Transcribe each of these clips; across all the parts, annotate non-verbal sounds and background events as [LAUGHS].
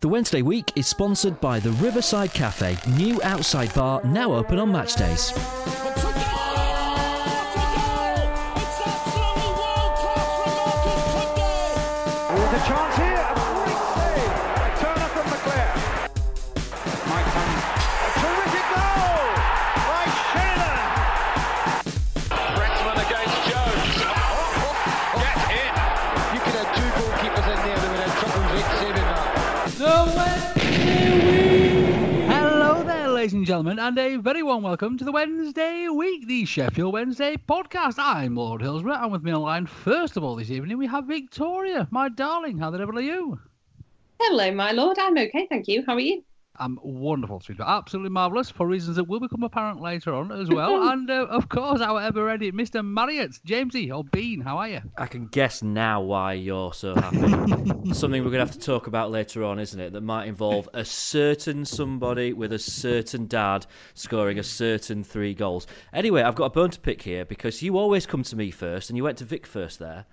The Wednesday week is sponsored by the Riverside Cafe, new outside bar now open on match days. There's a chance here. Gentlemen, and a very warm welcome to the Wednesday week, the Sheffield Wednesday podcast. I'm Lord Hillsborough, and with me online, first of all, this evening, we have Victoria, my darling. How the devil are you? Hello, my lord. I'm okay, thank you. How are you? I'm wonderful, sweetheart. Absolutely marvellous for reasons that will become apparent later on as well. [LAUGHS] and, uh, of course, our ever ready Mr. Marriott, Jamesy, or Bean. How are you? I can guess now why you're so happy. [LAUGHS] Something we're going to have to talk about later on, isn't it? That might involve a certain somebody with a certain dad scoring a certain three goals. Anyway, I've got a bone to pick here because you always come to me first and you went to Vic first there.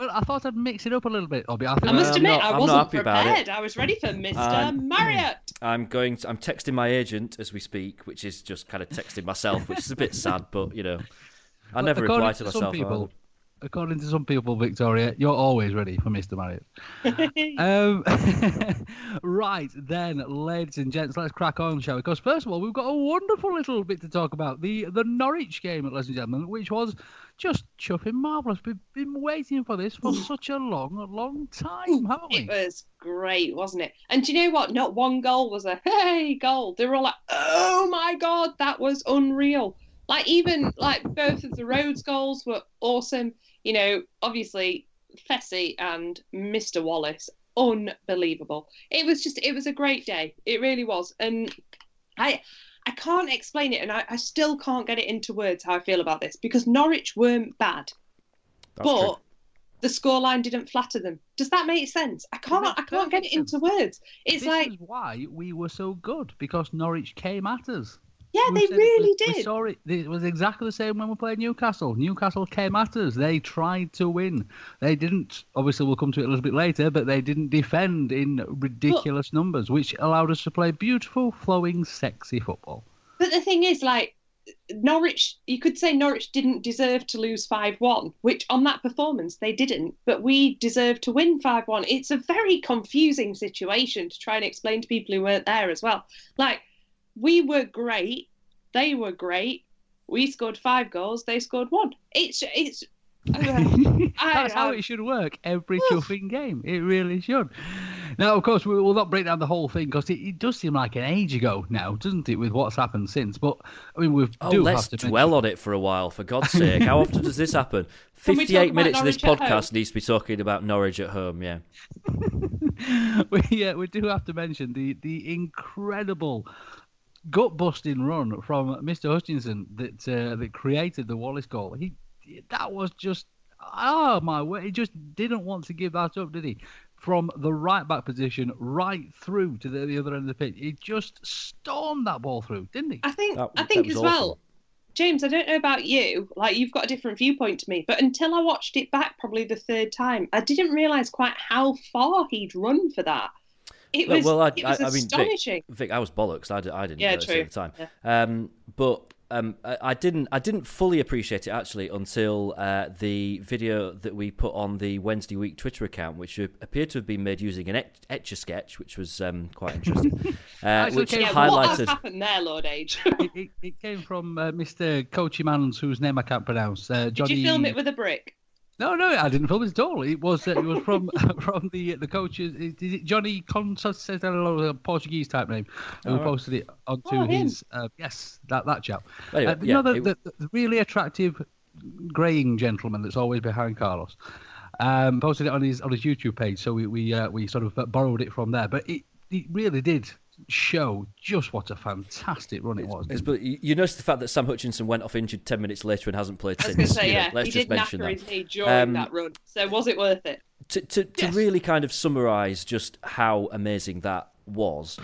Well, I thought I'd mix it up a little bit, Obby. I, think I must I'm admit, not- I I'm wasn't happy about it. prepared. I was ready for Mr. Um, Marriott. I'm going. To, I'm texting my agent as we speak, which is just kind of texting myself, which is a bit sad, but you know, I Well, never reply to some myself. people, either. According to some people, Victoria, you're always ready for Mr. Marriott. [LAUGHS] um, [LAUGHS] right then, ladies and gents, let's crack on, shall we? Because first of all, we've got a wonderful little bit to talk about the the Norwich game, ladies and gentlemen, which was just chuffing marvellous. We've been waiting for this for such a long, long time, haven't we? It was great, wasn't it? And do you know what? Not one goal was a hey goal. They were all like, oh my god, that was unreal. Like even like both of the Rhodes goals were awesome. You know, obviously Fessy and Mr. Wallace, unbelievable. It was just it was a great day. It really was. And I I can't explain it and I, I still can't get it into words how I feel about this because Norwich weren't bad. That's but true. the scoreline didn't flatter them. Does that make sense? I can't. I can't get it into words. It's this like, is why we were so good because Norwich came at us. Yeah, they said it- really we- We did. saw it. It was exactly the same when we played Newcastle. Newcastle came at us. They tried to win. They didn't. Obviously, we'll come to it a little bit later, but they didn't defend in ridiculous numbers, which allowed us to play beautiful, flowing, sexy football. But the thing is, like, Norwich. You could say Norwich didn't deserve to lose five-one, which on that performance they didn't. But we deserved to win five-one. It's a very confusing situation to try and explain to people who weren't there as well. Like, we were great. They were great. We scored five goals. They scored one. It's it's. [LAUGHS] I- That's how I- it should work every chuffing game. It really should. Now, of course, we will not break down the whole thing because it, it does seem like an age ago now, doesn't it, with what's happened since? But I mean, we Oh, do let's have to dwell on it for a while, for God's [LAUGHS] sake. How often does this happen? [LAUGHS] Can we talk 58 minutes of this Norwich at home? podcast needs to be talking about Norwich at home, yeah. we, yeah, we do have to mention the the incredible gut busting run from Mr. Hutchinson that uh, that created the Wallace goal. He that was just oh my word, he just didn't want to give that up, did he? from the right back position right through to the, the other end of the pitch. He just stormed that ball through, didn't he? I think That- I think as awesome. well, James. I don't know about you. Like you've got a different viewpoint to me, but until I watched it back, probably the third time, I didn't realise quite how far he'd run for that. It Well, was well, I, it was I, I mean, astonishing. Vic, Vic, I was bollocks. I, d- I didn't Yeah, notice true. it at the time. Um, but um, I, I didn't. I didn't fully appreciate it actually until uh, the video that we put on the Wednesday week Twitter account, which a- appeared to have been made using an et- etch a sketch, which was um, quite interesting. [LAUGHS] uh, Actually which came yeah, from- what has highlighted. happened there, Lord H? [LAUGHS] it, it, it came from uh, Mr. Coachy Mans, whose name I can't pronounce. Uh, Did Johnny... you film it with a brick? No, no, I didn't film it at all. It was uh, it was from [LAUGHS] from the the coaches. Is it Johnny Conceição, a Portuguese type name, who Alright. posted it onto Oh, his. Uh, yes, that that chap. Anyway, uh, you yeah, know the, it- the, the really attractive greying gentleman that's always behind Carlos. Um, posted it on his on his YouTube page, so we we uh, we sort of uh, borrowed it from there. But it it really did show just what a fantastic run it was. It's- but you you noticed the fact that Sam Hutchinson went off injured ten minutes later and hasn't played I was since. say, you know, yeah, let's he just did mention that. his knee during Um, that run. So was it worth it? to to, to Yes. really kind of summarise just how amazing that was.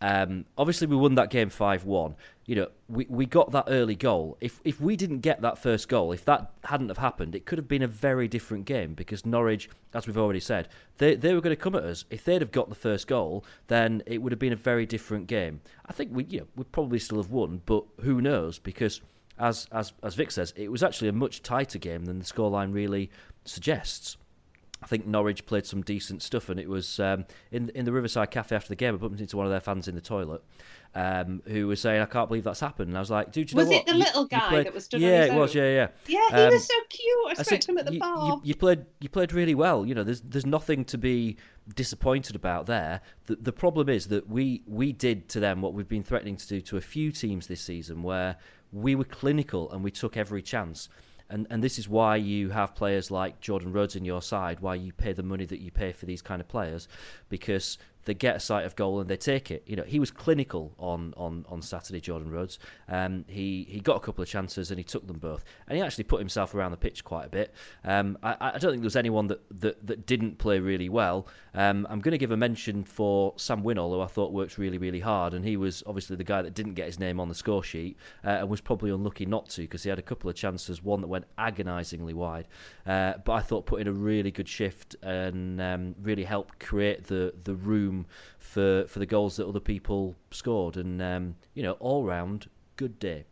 Um, obviously, we won that game five one. You know, we, we got that early goal. If if we didn't get that first goal, if that hadn't have happened, it could have been a very different game because Norwich, as we've already said, they they were going to come at us. If they'd have got the first goal, then it would have been a very different game. I think we you know we'd probably still have won, but who knows? Because as as as Vic says, it was actually a much tighter game than the scoreline really suggests. I think Norwich played some decent stuff, and it was um, in in the Riverside Cafe after the game. I bumped into one of their fans in the toilet, um, who was saying, "I can't believe that's happened." And I was like, "Dude, you Was know it the You- little guy played- that was on Yeah, it was. Yeah, yeah. Yeah, he Um, was so cute. I, spoke said, to him at the bar. You, you played you played really well. You know, there's there's nothing to be disappointed about there. The, the problem is that we we did to them what we've been threatening to do to a few teams this season, where we were clinical and we took every chance. And and this is why you have players like Jordan Rhodes in your side, why you pay the money that you pay for these kind of players, because they get a sight of goal and they take it. You know, he was clinical on on, on Saturday, Jordan Rhodes. Um, he he got a couple of chances and he took them both, and he actually put himself around the pitch quite a bit. Um, I, I don't think there was anyone that, that, that didn't play really well. Um, I'm going to give a mention for Sam Winnall, who I thought worked really really hard, and he was obviously the guy that didn't get his name on the score sheet uh, and was probably unlucky not to because he had a couple of chances, one that went agonisingly wide. Uh, but I thought put in a really good shift and um, really helped create the the room for for the goals that other people scored, and um, you know all round good day.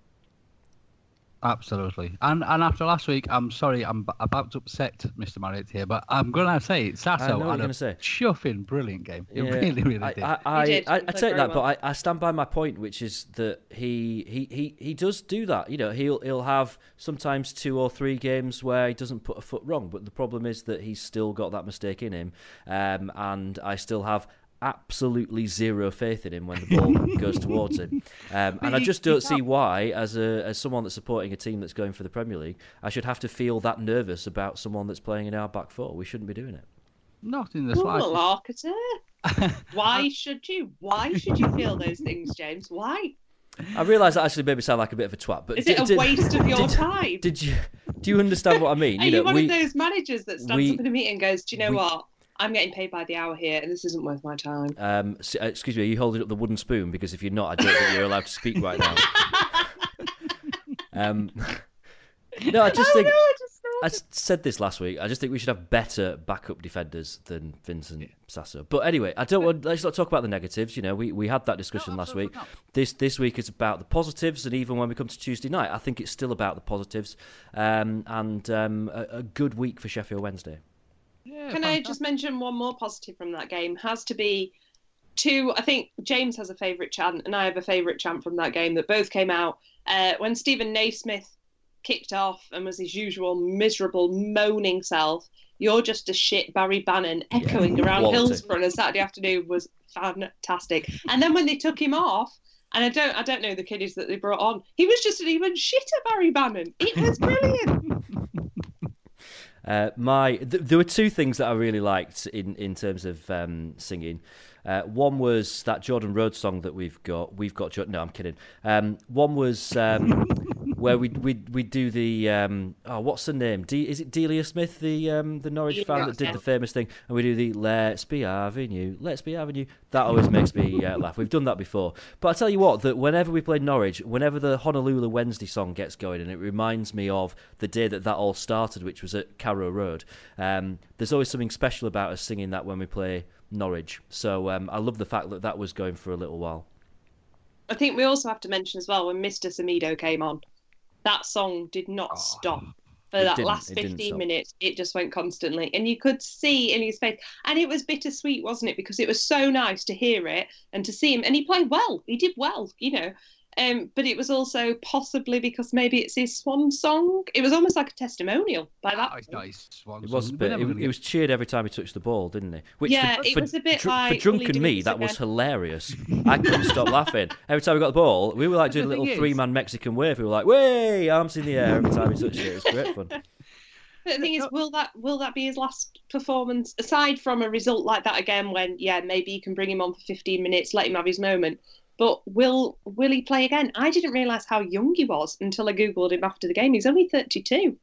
Absolutely. And and after last week, I'm sorry, I'm b- about to upset Mr. Marriott here, but I'm going to say I know Sasso what had a gonna say. chuffing, brilliant game. It Yeah, really, really I, did. I, I, did. I, I take that, well. but I, I stand by my point, which is that he, he, he, he does do that. You know, he'll he'll have sometimes two or three games where he doesn't put a foot wrong, but the problem is that he's still got that mistake in him, um, and I still have absolutely zero faith in him when the ball [LAUGHS] goes towards him. Um, and I just don't see can't- why, as a as someone that's supporting a team that's going for the Premier League, I should have to feel that nervous about someone that's playing in our back four. We shouldn't be doing it. Not in the slightest. Larketer. [LAUGHS] Why should you? Why should you feel those things, James? Why? I realise that actually made me sound like a bit of a twat, but Is did- it a did- waste of [LAUGHS] your did- time? Did you do you understand what I mean? Are you, know, one we, of those managers that stands we- up in a meeting and goes, "Do you know we- what? I'm getting paid by the hour here, and this isn't worth my time." um, s- uh, excuse me, are you holding up the wooden spoon? Because if you're not, I don't think you're allowed to speak right now. [LAUGHS] um, no, I just oh think no, I just I s- said this last week. I just think we should have better backup defenders than Vincent Sasso. But anyway, I don't want. Let's not talk about the negatives. You know, we, we had that discussion last week. This this week is about the positives, and even when we come to Tuesday night, I think it's still about the positives. Um, and um, a, a good week for Sheffield Wednesday. Can I just mention one more positive from that game? Has to be two. I think James has a favourite chant, and I have a favourite chant from that game that both came out uh, when Steven Naismith kicked off and was his usual miserable moaning self. You're just a shit Barry Bannon echoing around. Hillsborough on a Saturday afternoon was fantastic. And then when they took him off, and I don't I don't know the kiddies that they brought on, he was just an even shitter Barry Bannon. It was [LAUGHS] brilliant. Uh, my th- there were two things that I really liked in in terms of um, singing. Uh, one was that Jordan Rhodes song that we've got. We've got. No, I'm kidding. Um, one was um, where we we we do the um, oh what's the name? D, is it Delia Smith, the um, the Norwich fan that did the famous thing, and we do the Let's be you, Let's be you. That always makes me uh, laugh. We've done that before, but I tell you what, that whenever we play Norwich, whenever the Honolulu Wednesday song gets going, and it reminds me of the day that that all started, which was at Carrow Road. Um, there's always something special about us singing that when we play Norwich. So um, I love the fact that that was going for a little while. I think we also have to mention as well when Mr. Semedo came on, that song did not stop. For that last 15 stop. minutes, it just went constantly. And you could see in his face. And it was bittersweet, wasn't it? Because it was so nice to hear it and to see him. And he played well. He did well, you know. Um, but it was also possibly because maybe it's his swan song. It was almost like a testimonial by that. It's not his swan It was, song. but We're it, never gonna he was cheered every time he touched the ball, didn't he? Which Yeah, for, it for, was a bit dr- like, for drunken me. this That was hilarious. I couldn't stop laughing every time we got the ball. We were like doing a little three-man Mexican wave. We were like, "Way!" arms in the air every time he touched it. It was great fun. [LAUGHS] But the thing is, will that will that be his last performance? Aside from a result like that again, when yeah, maybe you can bring him on for 15 minutes, let him have his moment. But will will he play again? I didn't realise how young he was until I googled him after the game. He's only 32.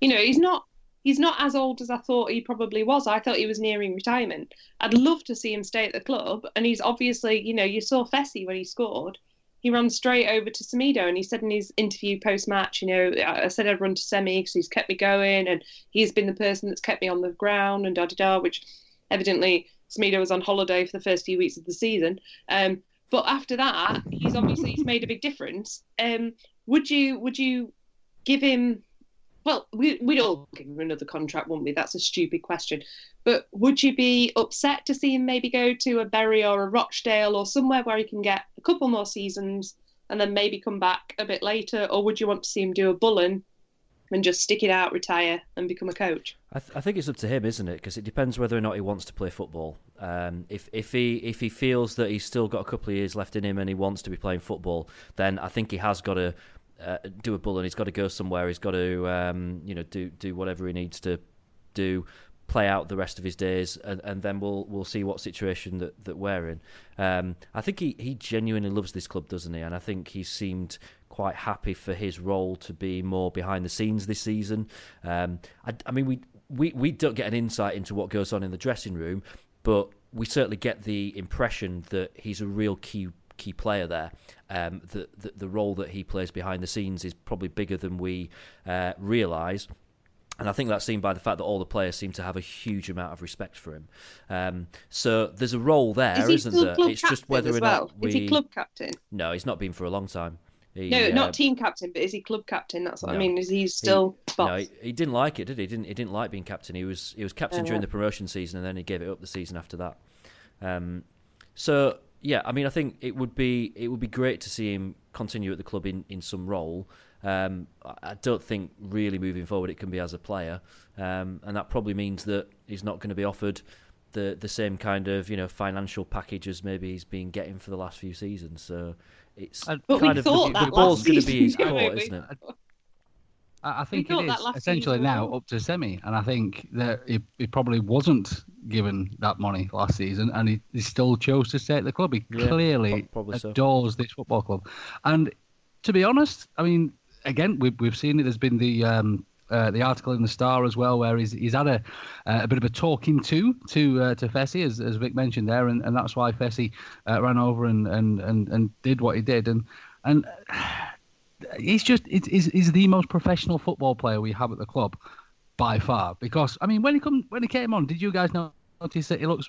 You know, he's not he's not as old as I thought he probably was. I thought he was nearing retirement. I'd love to see him stay at the club, and he's obviously, you know, you saw Fessy when he scored. He ran straight over to Semedo, and he said in his interview post match, you know, I I said I'd run to Semi because he's kept me going, and he's been the person that's kept me on the ground, and da da da. Which evidently Semedo was on holiday for the first few weeks of the season. Um, but after that, he's obviously he's made a big difference. Um, would you would you give him? Well, we, we'd all give him another contract, wouldn't we? That's a stupid question. But would you be upset to see him maybe go to a Bury or a Rochdale or somewhere where he can get a couple more seasons and then maybe come back a bit later? Or would you want to see him do a Bullen and just stick it out, retire, and become a coach? I, th- I think it's up to him, isn't it? Because it depends whether or not he wants to play football. Um, if if he if he feels that he's still got a couple of years left in him and he wants to be playing football, then I think he has got to uh, do a Bullen he's got to go somewhere. He's got to um, you know do do whatever he needs to do, play out the rest of his days, and, and then we'll we'll see what situation that, that we're in. Um, I think he, he genuinely loves this club, doesn't he? And I think he seemed quite happy for his role to be more behind the scenes this season. Um, I, I mean, we, we we don't get an insight into what goes on in the dressing room, but we certainly get the impression that he's a real key key player there. Um, the, the the role that he plays behind the scenes is probably bigger than we uh, realise. And I think that's seen by the fact that all the players seem to have a huge amount of respect for him. Um, so there's a role there, is isn't there? It's just whether or well? not we. Is he club captain? No, he's not been for a long time. He, No, uh, not team captain, but is he club captain? That's what I mean. Is he He- still boss? No, he, he didn't like it, did he? He didn't he didn't like being captain. He was he was captain Oh, during the promotion season, and then he gave it up the season after that. Um, so yeah, I mean, I think it would be it would be great to see him continue at the club in, in some role. Um, I- I don't think really moving forward it can be as a player, um, and that probably means that he's not going to be offered the the same kind of you know financial package as maybe he's been getting for the last few seasons. So it's But we kind of thought the, that the ball's last going to be his season, court, didn't we? isn't it? I I think thought it that is last essentially now up to semi, and I think that he, he probably wasn't given that money last season, and he, he still chose to stay at the club. He Yeah, clearly pro- probably so. adores this football club, and to be honest, I mean, again, we've we've seen it. There's been the um, uh, the article in the Star as well, where he's he's had a uh, a bit of a talking to to uh, to Fessy, as, as Vic mentioned there, and, and that's why Fessy uh, ran over and, and, and, and did what he did, and and [SIGHS] he's just he's, he's the most professional football player we have at the club by far. Because I mean, when he come when he came on, did you guys notice that he looks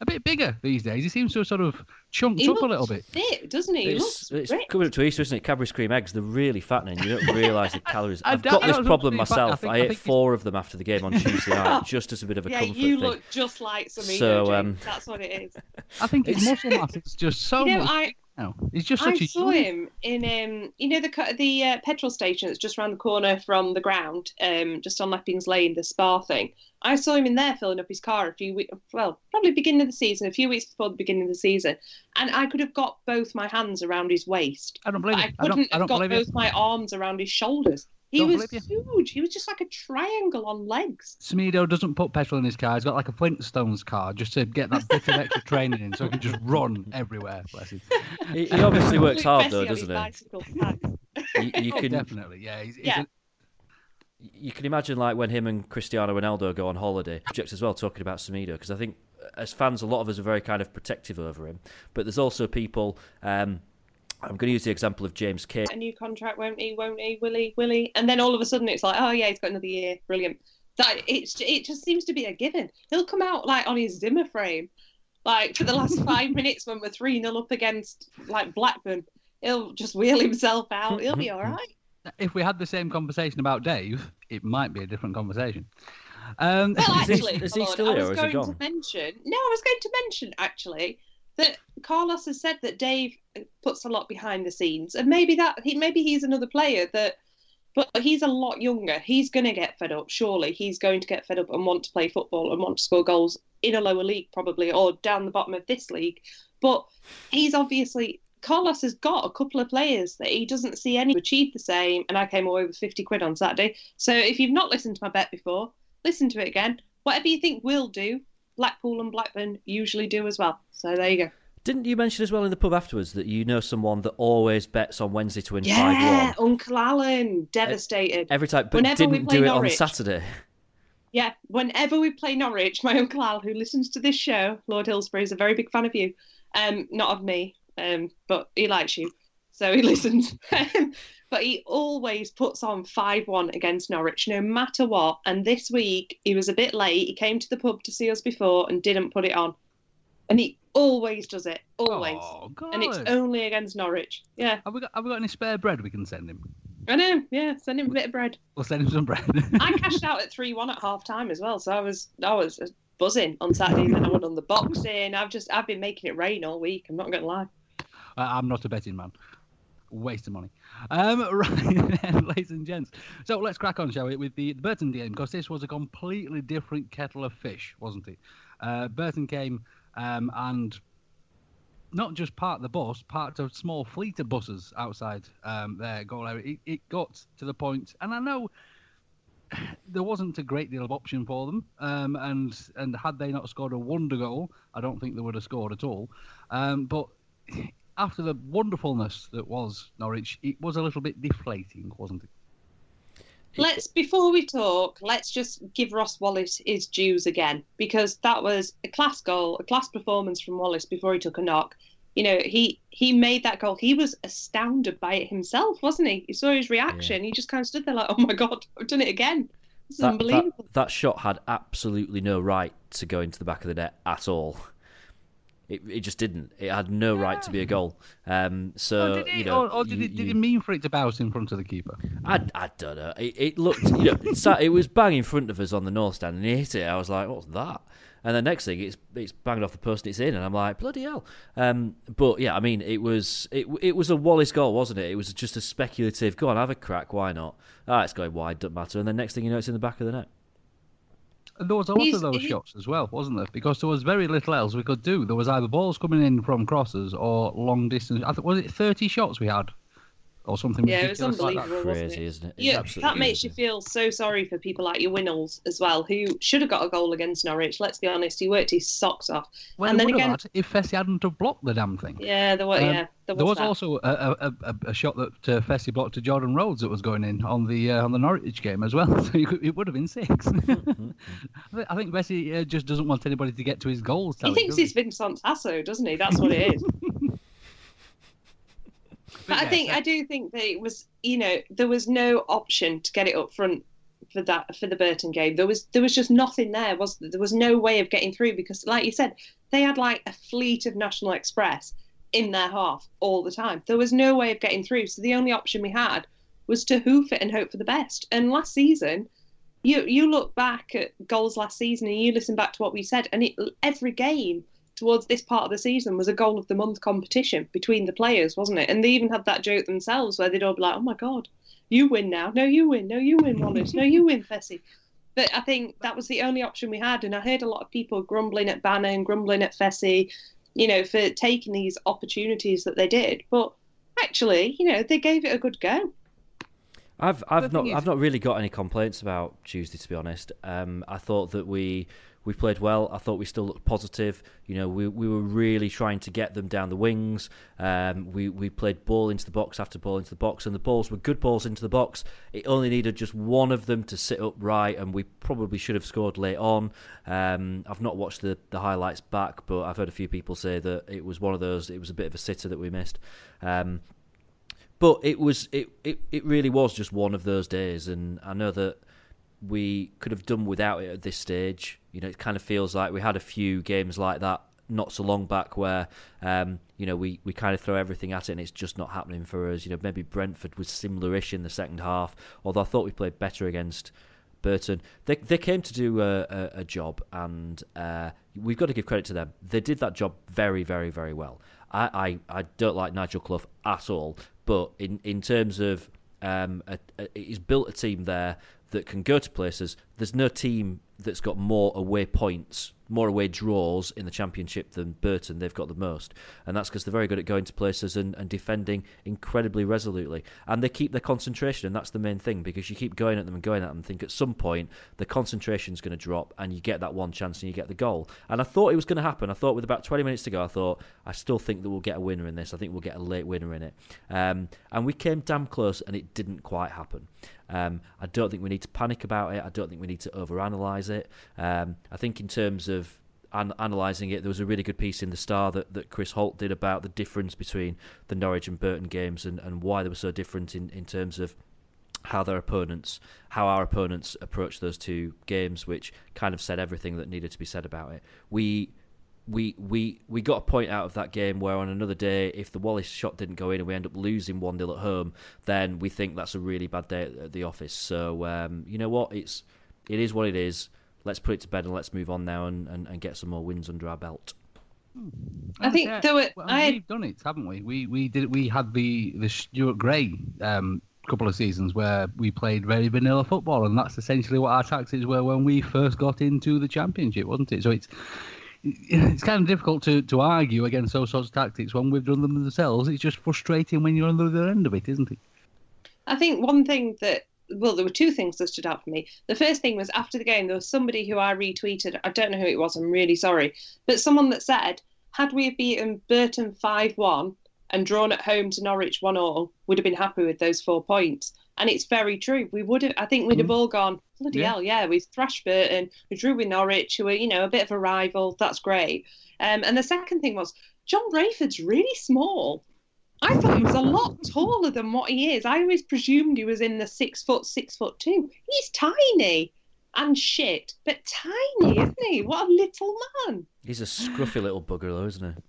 a bit bigger these days? He seems to have sort of chunked He up a little bit. fit, doesn't he? He It's, looks it's coming up to Easter, isn't it? Cadbury's cream eggs, they're really fattening. You don't realise the [LAUGHS] calories. I I've got this problem know, I myself. think- I, I ate think four of them after the game on Tuesday night, [LAUGHS] just as a bit of a yeah, comfort you thing. look just like Semedo, So, um, That's what it is. I think [LAUGHS] his muscle mass is just so you know, much. I now. He's just I such a saw him in um, you know the the uh, petrol station that's just around the corner from the ground, um, just on Leppings Lane, the Spa thing. I saw him in there filling up his car a few weeks, well, probably beginning of the season, a few weeks before the beginning of the season, and I could have got both my hands around his waist. I don't believe but it. I I don't- couldn't I have don't got both it. my arms around his shoulders. He Don't was huge. He was just like a triangle on legs. Semedo doesn't put petrol in his car. He's got like a Flintstones car just to get that bit of extra training in, so he can just run everywhere. Bless him. He, he obviously works hard Bessie though, doesn't he? You, you [LAUGHS] Oh, can definitely, yeah. He's, he's Yeah. a- you can imagine like when him and Cristiano Ronaldo go on holiday. Projects as well talking about Semedo because I think as fans, a lot of us are very kind of protective over him. But there's also people. Um, I'm going to use the example of James Kane. a new contract, won't he? Won't he? Will he? Will he? And then all of a sudden it's like, oh yeah, he's got another year. Brilliant. That it's it just seems to be a given. He'll come out like on his Zimmer frame, like for the last [LAUGHS] five minutes when we're three 0 up against like Blackburn. He'll just wheel himself out. He'll be all [LAUGHS] right. if we had the same conversation about Dave, it might be a different conversation. Um, Well, Is he- actually, is he hold on, still I here was or is he going gone? to mention. No, I was going to mention actually that Carlos has said that Dave puts a lot behind the scenes, and maybe that he maybe he's another player that, but he's a lot younger. He's going to get fed up. Surely he's going to get fed up and want to play football and want to score goals in a lower league, probably or down the bottom of this league. But he's obviously. Carlos has got a couple of players that he doesn't see any achieve the same, and I came away with 50 quid on Saturday. So if you've not listened to my bet before, listen to it again. Whatever you think we'll do, Blackpool and Blackburn usually do as well. So there you go. Didn't you mention as well in the pub afterwards that you know someone that always bets on Wednesday to win five Yeah, one Uncle Alan, devastated. every time, but Whenever didn't play do it on Saturday? Yeah, whenever we play Norwich, my Uncle Al, who listens to this show, Lord Hillsborough, is a very big fan of you. Um, not of me, um, but he likes you, so he [LAUGHS] listens. but he always puts on 5 1 against Norwich, no matter what. And this week, he was a bit late. He came to the pub to see us before and didn't put it on. And he always does it, always. Oh, and it's only against Norwich. Yeah, have we got have we got any spare bread we can send him? I know. Yeah, send him a bit of bread. We'll send him some bread. [LAUGHS] I cashed out at three one at half time as well, so I was I was buzzing on Saturday. Then I went on the boxing. I've just I've been making it rain all week. I'm not going to lie. I'm not a betting man. Waste of money. Um, [LAUGHS] right, then, ladies and gents. So let's crack on, shall we, with the Burton game, because this was a completely different kettle of fish, wasn't it? Uh, Burton came um, and not just parked the bus, parked a small fleet of buses outside um, their goal area. It, it got to the point, and I know [SIGHS] there wasn't a great deal of option for them, um, and and had they not scored a wonder goal, I don't think they would have scored at all. Um, but after the wonderfulness that was Norwich, it was a little bit deflating, wasn't it? Let's before we talk, let's just give Ross Wallace his dues again because that was a class goal, a class performance from Wallace before he took a knock. You know, he he made that goal. He was astounded by it himself, wasn't he? You saw his reaction. He just kind of stood there like, "Oh my god, I've done it again." This is That, unbelievable. that, that shot had absolutely no right to go into the back of the net at all. It, it just didn't. It had no right to be a goal. Um, so or did, it, you know, or, or did, you- it, did you- it mean for it to bounce in front of the keeper? I, I don't know. It, it looked, you know, it, sat, it was bang in front of us on the north stand, and he hit it. I was like, "What's that?" And the next thing, it's it's banged off the post and it's in, and I'm like, "Bloody hell!" Um, but yeah, I mean, it was it it was a Wallace goal, wasn't it? It was just a speculative. Go on, have a crack. Why not? Ah, it's going wide. Doesn't matter. And then next thing you know, it's in the back of the net. And there was a lot He's- of those he- shots as well, wasn't there? Because there was very little else we could do. There was either balls coming in from crosses or long distance. I think was it thirty shots we had, or something Yeah, it was ridiculous like that. unbelievable, wasn't Crazy, it? isn't it? It's Yeah, absolutely that makes crazy. you feel so sorry for people like your Winnalls as well, who should have got a goal against Norwich. Let's be honest, he worked his socks off. Well, and they then would again, have had if Fessy hadn't have blocked the damn thing. yeah, there was, Um, yeah, there was, There was that. also a, a, a, a shot that uh, Fessy blocked to Jordan Rhodes that was going in on the uh, on the Norwich game as well. [LAUGHS] So it, could- it would have been six. [LAUGHS] Mm-hmm. I think Fessy uh, just doesn't want anybody to get to his goals. He thinks does he's Vincent Sasso, doesn't he? That's what it is. [LAUGHS] But I yeah, think so- I do think that it was, you know, there was no option to get it up front for that for the Burton game. There was there was just nothing there. Was there? there was no way of getting through because, like you said, they had like a fleet of National Express in their half all the time. There was no way of getting through. So the only option we had was to hoof it and hope for the best. And last season, you you look back at goals last season and you listen back to what we said, and it, every game towards this part of the season was a goal of the month competition between the players, wasn't it? And they even had that joke themselves where they'd all be like, "Oh my god, you win now! No, you win! No, you win, Wallace! No, you win, Fessy!" But I think that was the only option we had, and I heard a lot of people grumbling at Bannon and grumbling at Fessy, you know, for taking these opportunities that they did. But actually, you know, they gave it a good go. I've I've not I've not really got any complaints about Tuesday to be honest. Um, I thought that we we played well. I thought we still looked positive. You know, we we were really trying to get them down the wings. Um, we we played ball into the box after ball into the box, and the balls were good balls into the box. It only needed just one of them to sit up right, and we probably should have scored late on. Um, I've not watched the the highlights back, but I've heard a few people say that it was one of those. It was a bit of a sitter that we missed. Um, but it was it, it, it really was just one of those days and I know that we could have done without it at this stage. You know, it kind of feels like we had a few games like that not so long back where um, you know we, we kind of throw everything at it and it's just not happening for us. You know, maybe Brentford was similar-ish in the second half, although I thought we played better against Burton. They they came to do a, a, a job, and uh, we've got to give credit to them. They did that job very, very, very well. I, I, I don't like Nigel Clough at all, but in, in terms of um, a, a, he's built a team there that can go to places. There's no team that's got more away points, more away draws in the championship than Burton. They've got the most, and that's because they're very good at going to places and, and defending incredibly resolutely. And they keep their concentration, and that's the main thing because you keep going at them and going at them. And think at some point the concentration's going to drop, and you get that one chance and you get the goal. And I thought it was going to happen. I thought with about 20 minutes to go, I thought I still think that we'll get a winner in this. I think we'll get a late winner in it. Um, and we came damn close, and it didn't quite happen. Um, I don't think we need to panic about it. I don't think we need to overanalyze it. Um, I think in terms of an- analysing it, there was a really good piece in the Star that, that Chris Holt did about the difference between the Norwich and Burton games and, and why they were so different in, in terms of how their opponents, how our opponents approached those two games, which kind of said everything that needed to be said about it. We we we we got a point out of that game where on another day, if the Wallace shot didn't go in and we end up losing one 0 at home, then we think that's a really bad day at the office. So um, you know what, it's it is what it is. Let's put it to bed and let's move on now and, and, and get some more wins under our belt. I think Yeah. there were. Well, I had, we've done it, haven't we? We we did. We had the the Stuart Gray um, couple of seasons where we played very vanilla football, and that's essentially what our tactics were when we first got into the championship, wasn't it? So it's it's kind of difficult to, to argue against those sorts of tactics when we've done them themselves. It's just frustrating when you're on the other end of it, isn't it? I think one thing that well, there were two things that stood out for me. The first thing was after the game, there was somebody who I retweeted. I don't know who it was. I'm really sorry, but someone that said, had we beaten Burton five one and drawn at home to Norwich one all, would have been happy with those four points. And it's very true. We would have. I think we'd have all gone. Bloody Yeah. hell, yeah. We thrashed Burton. We drew with Norwich, who were you know a bit of a rival. That's great. Um, and the second thing was John Rayford's really small. I thought he was a lot taller than what he is. I always presumed he was in the six foot, six foot two. He's tiny and shit, but tiny, isn't he? What a little man. He's a scruffy little bugger, though, isn't he?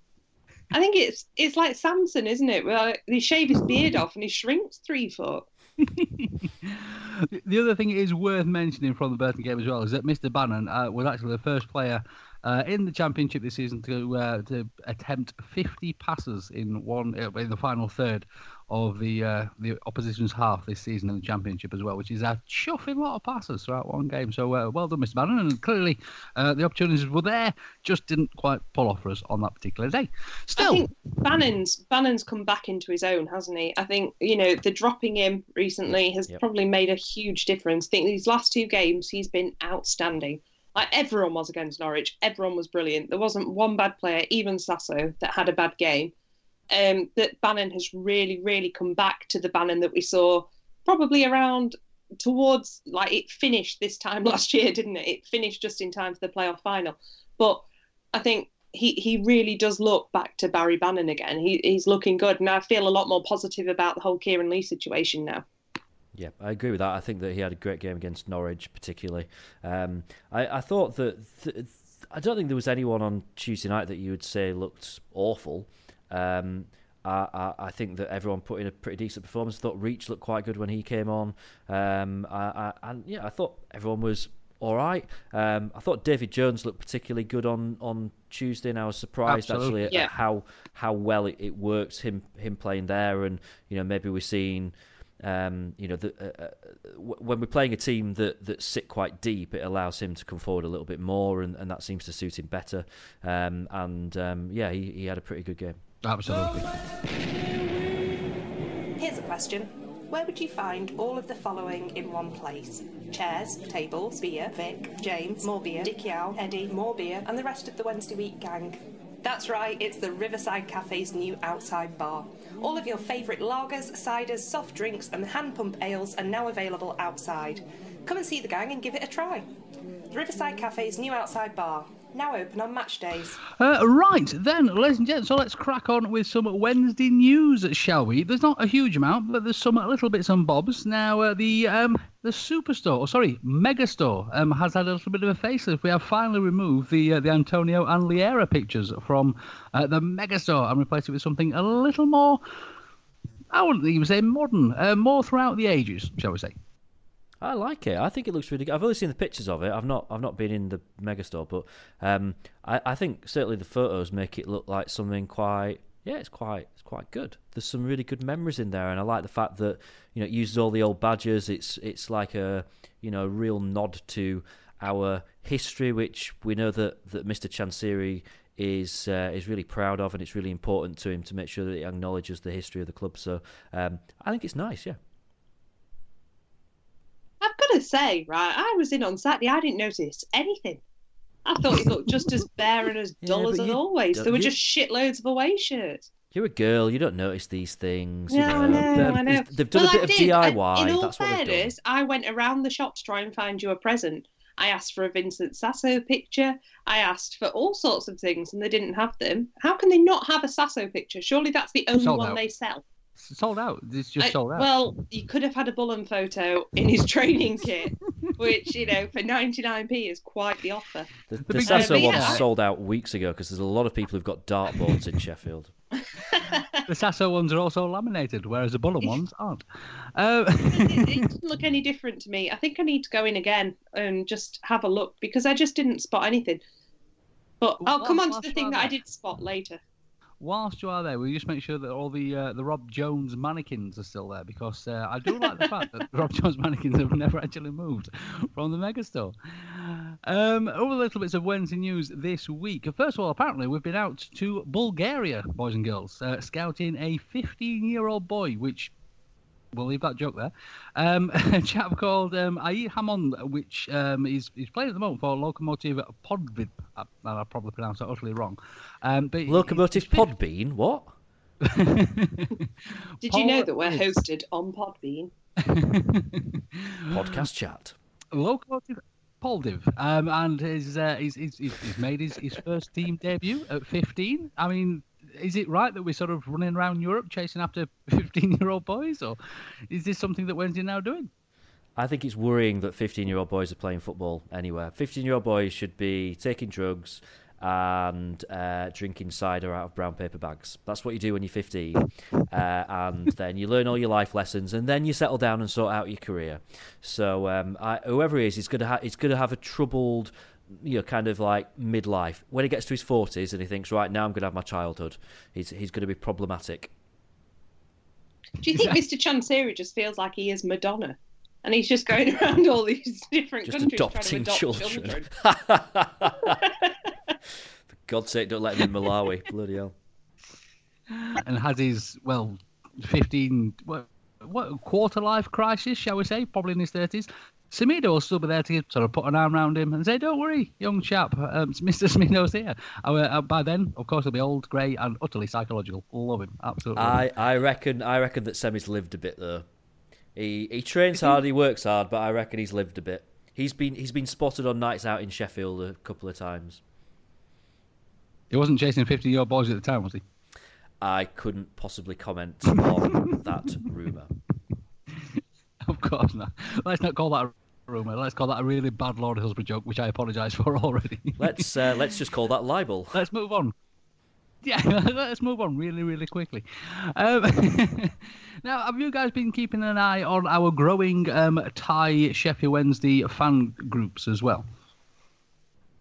I think it's it's like Samson, isn't it? Well, he shave his beard off and he shrinks three foot. The- The other thing is worth mentioning from the Burton game as well is that Mr. Bannon uh, was actually the first player uh, in the championship this season to uh, to attempt 50 passes in one uh, in the final third of the uh, the opposition's half this season in the championship as well, which is a chuffing lot of passes throughout one game. So uh, well done, Mr. Bannon, and clearly uh, the opportunities were there, just didn't quite pull off for us on that particular day. Still, I think Bannon's Bannon's come back into his own, hasn't he? I think you know the dropping him recently has Yep. probably made a huge difference. I think these last two games he's been outstanding. Like everyone was against Norwich, everyone was brilliant. There wasn't one bad player, even Sasso, that had a bad game. Um, that Bannon has really, really come back to the Bannon that we saw probably around towards like it finished this time [LAUGHS] last year, didn't it? It finished just in time for the playoff final. But I think he, he really does look back to Barry Bannon again. He, he's looking good, and I feel a lot more positive about the whole Kieran Lee situation now. Yeah, I agree with that. I think that he had a great game against Norwich, particularly. Um, I, I thought that th- I don't think there was anyone on Tuesday night that you would say looked awful. Um, I, I, I think that everyone put in a pretty decent performance. I thought Reach looked quite good when he came on. Um, I, I, and yeah, I thought everyone was all right. Um, I thought David Jones looked particularly good on, on Tuesday, and I was surprised Absolutely. actually at, Yeah. at how how well it, it works him him playing there, and you know maybe we're seeing. Um, you know, the, uh, uh, when we're playing a team that, that sit quite deep, it allows him to come forward a little bit more, and, and that seems to suit him better. Um, and um, yeah, he, he had a pretty good game. Absolutely. Here's a question Where would you find all of the following in one place? Chairs, tables, beer, Vic, James, more beer, Dickie Al, Eddie, more beer, and the rest of the Wednesday week gang. That's right, it's the Riverside Cafe's new outside bar. All of your favourite lagers, ciders, soft drinks, and hand pump ales are now available outside. Come and see the gang and give it a try. The Riverside Cafe's new outside bar, now open on match days. Uh, right, then, ladies and gents, so let's crack on with some Wednesday news, shall we? There's not a huge amount, but there's some little bits and bobs. Now, uh, the um, the Superstore, or sorry, Megastore, um, has had a little bit of a facelift. We have finally removed the uh, the Antonio and Liera pictures from uh, the Megastore and replaced it with something a little more, I wouldn't even say modern, uh, more throughout the ages, shall we say. I like it. I think it looks really good. I've only seen the pictures of it. I've not. I've not been in the megastore, but um, I, I think certainly the photos make it look like something quite. Yeah, it's quite. It's quite good. There's some really good memories in there, and I like the fact that you know it uses all the old badges. It's it's like a you know real nod to our history, which we know that that Mr. Chansiri is uh, is really proud of, and it's really important to him to make sure that he acknowledges the history of the club. So um, I think it's nice. Yeah. I've got to say, right, I was in on Saturday. I didn't notice anything. I thought it looked just as bare and as [LAUGHS] dull Yeah, as you always. There were you- just shitloads of away shirts. You're a girl. You don't notice these things. you Yeah, I know, They're- I know. They've done Well, a bit I of did, and DIY. In all That's what fairness, I went around the shop to try and find you a present. I asked for a Vincent Sasso picture. I asked for all sorts of things, and they didn't have them. How can they not have a Sasso picture? Surely that's the only Sold one out. they sell. It's sold out. It's just I- sold out. Well, you could have had a Bullen photo in his training kit, [LAUGHS] which you know for 99p is quite the offer. The, The the Sasso but one's yeah. sold out weeks ago because there's a lot of people who've got dartboards in Sheffield. [LAUGHS] the Sasso ones are also laminated, whereas the Bullen ones aren't. [LAUGHS] Uh, it, it didn't look any different to me. I think I need to go in again and just have a look because I just didn't spot anything. But I'll come on to the thing that I did spot later. Whilst you are there, will you just make sure that all the uh, the Rob Jones mannequins are still there? Because uh, I do like the fact that Rob Jones mannequins have never actually moved from the Megastore. Um, other little bits of Wednesday news this week. First of all, apparently we've been out to Bulgaria, boys and girls, uh, scouting a 15-year-old boy, which we'll leave that joke there. Um, [LAUGHS] a chap called um, Ayi Hamon, which um, is he's playing at the moment for Lokomotiv Podvid. I, I probably pronounced that utterly wrong. Um, but Locomotive he's- Podbean. What? [LAUGHS] Did you know that we're hosted on Podbean? [LAUGHS] Podcast chat. Locomotive Poldiv, um, and his, uh, he's, he's, he's he's made his, his first team debut at 15. I mean, is it right that we're sort of running around Europe chasing after [LAUGHS] 15 year old boys, or is this something that Wednesday now doing? I think it's worrying that 15 year old boys are playing football anywhere. 15 year old boys should be taking drugs and uh, drinking cider out of brown paper bags. That's what you do when you're 15. Uh, and then you learn all your life lessons and then you settle down and sort out your career. So um, I, whoever is, he's going ha- he's going to have a troubled. You know, kind of like midlife. When he gets to his forties and he thinks, right now I'm going to have my childhood, he's he's going to be problematic. Do you think Mr. Chansiri just feels like he is Madonna? And he's just going around all these different Just countries adopting trying to adopt children. children. [LAUGHS] [LAUGHS] For God's sake, don't let him in Malawi. [LAUGHS] Bloody hell. And has his well, 15 what what quarter life crisis, shall we say? Probably in his 30s. Semedo will still be there to sort of put an arm around him and say, "Don't worry, young chap, um, [LAUGHS] Mr. Semedo's here." Uh, uh, by then, of course, he'll be old, grey, and utterly psychological. Love him, absolutely. I, I reckon I reckon that Semi's lived a bit though. He he trains hard, he works hard, but I reckon he's lived a bit. He's been he's been spotted on nights out in Sheffield a couple of times. He wasn't chasing 50 year old boys at the time, was he? I couldn't possibly comment on [LAUGHS] that rumour. Of course not. Let's not call that a rumour. Let's call that a really bad Lord Hillsborough joke, which I apologise for [LAUGHS] already. Let's uh, let's just call that libel. [LAUGHS] Let's move on. Yeah, [LAUGHS] let's move on really, really quickly. Um, now, have you guys been keeping an eye on our growing um, Thai Sheffield Wednesday fan groups as well?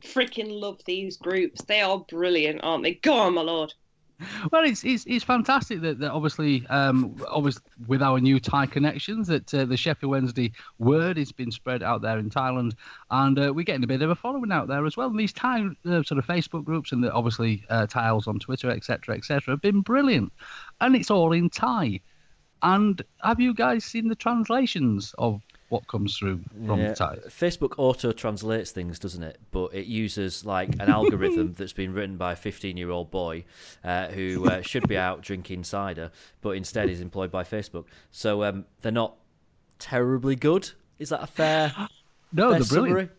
Freaking love these groups. They are brilliant, aren't they? Go on, my lord. [LAUGHS] Well, it's it's, it's fantastic that, that obviously, um, obviously with our new Thai connections, that uh, the Sheffield Wednesday word has been spread out there in Thailand, and uh, we're getting a bit of a following out there as well. And these Thai uh, sort of Facebook groups and the, obviously uh, Tiles on Twitter, etc., etc., have been brilliant, and it's all in Thai. And have you guys seen the translations of what comes through from Yeah, the Thai? Facebook auto translates things, doesn't it? But it uses like an [LAUGHS] algorithm that's been written by a 15 year old boy uh, who uh, should be out drinking cider, but instead is employed by Facebook. So um, they're not terribly good. Is that a fair? [GASPS] No, fair they're brilliant.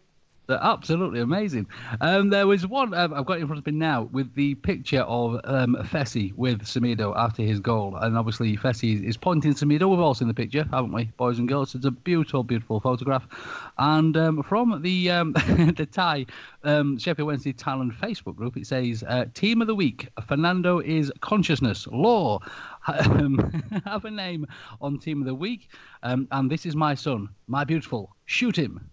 They're absolutely amazing. Um, there was one um, I've got in front of me now with the picture of um, Fessy with Semedo after his goal, and obviously Fessy is pointing Semedo. We've all seen the picture, haven't we, boys and girls? It's a beautiful, beautiful photograph. And um, from the um, [LAUGHS] the Thai um, Sheffield Wednesday Thailand Facebook group, it says uh, Team of the Week: Fernando is consciousness law. [LAUGHS] Um, have a name on Team of the Week, and this is my son, my beautiful. Shoot him.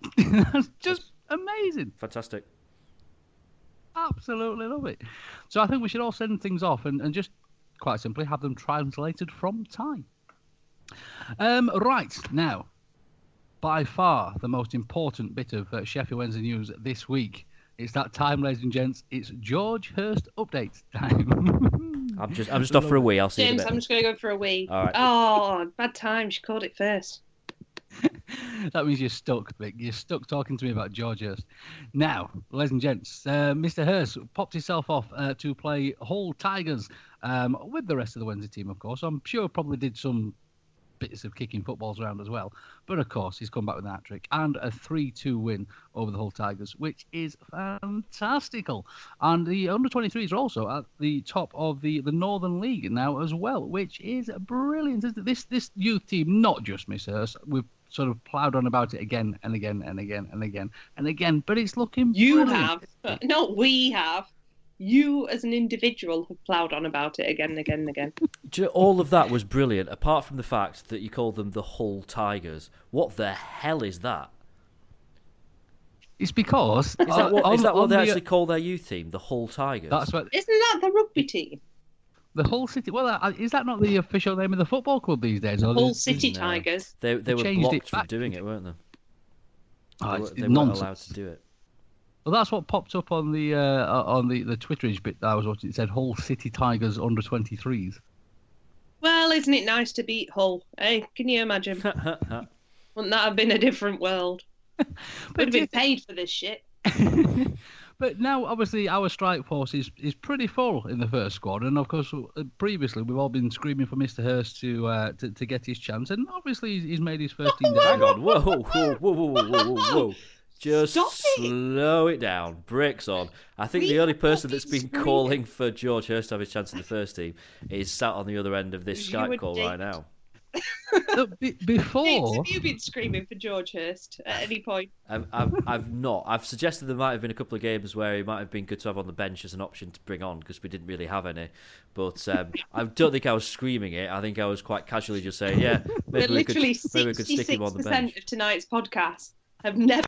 [LAUGHS] That's just amazing. Fantastic. Absolutely love it. So I think we should all send things off and, and just quite simply have them translated from Thai. Um, right, now, by far the most important bit of uh, Sheffield Wednesday news this week. It's that time, ladies and gents. It's George Hurst update time. I'm just I'm just off for a wee. I'll see you James. I'm just going to go for a wee. All right. Oh, bad time. She called it first. [LAUGHS] that means you're stuck, Vic. You're stuck talking to me about George Hurst. Now, ladies and gents, uh, Mr. Hurst popped himself off uh, to play Hull Tigers um, with the rest of the Wednesday team, of course. I'm sure probably did some bits of kicking footballs around as well. But of course, he's come back with a hat trick and a 3 2 win over the Hull Tigers, which is fantastical. And the under 23s are also at the top of the, the Northern League now as well, which is brilliant. This, this youth team, not just Miss Hurst, we've sort of ploughed on about it again and again and again and again and again, but it's looking You brilliant. have, but [LAUGHS] not we have. You, as an individual, have ploughed on about it again and again and again. [LAUGHS] Do you know, all of that was brilliant, apart from the fact that you call them the Hull Tigers. What the hell is that? It's because Is that what, is on- that what they the- actually call their youth team? The Hull Tigers. That's what Isn't that the rugby team? The Hull City. Well, uh, is that not the official name of the football club these days? or Hull there's- City No. Tigers. They they were changed it blocked from back. doing it, weren't they? Oh, they it's were, they weren't allowed to do it. Well, that's what popped up on the uh, on the the Twitterage bit that I was watching. It said Hull City Tigers under 23s. Well, isn't it nice to beat Hull? Hey, can you imagine? [LAUGHS] Wouldn't that have been a different world? [LAUGHS] We'd have been paid for this shit. [LAUGHS] But now, obviously, our strike force is, is pretty full in the first squad, and of course, uh, previously we've all been screaming for Mister Hurst to, uh, to to get his chance, and obviously he's, made his first team. Hang on, whoa, whoa, whoa, whoa, whoa, whoa, whoa. [LAUGHS] Just Stop slow it. it down. Bricks on. I think we the only person that's been screaming. calling for George Hurst to have his chance in the first team is sat on the other end of this Skype call right now. Look, be- James, before, have you been screaming for George Hurst at any point? I've, I've, I've not. I've suggested there might have been a couple of games where he might have been good to have on the bench as an option to bring on because we didn't really have any. But um, I don't think I was screaming it. I think I was quite casually just saying, yeah, [LAUGHS] maybe, we could, literally maybe we could stick him on the bench. 66% of tonight's podcast have never.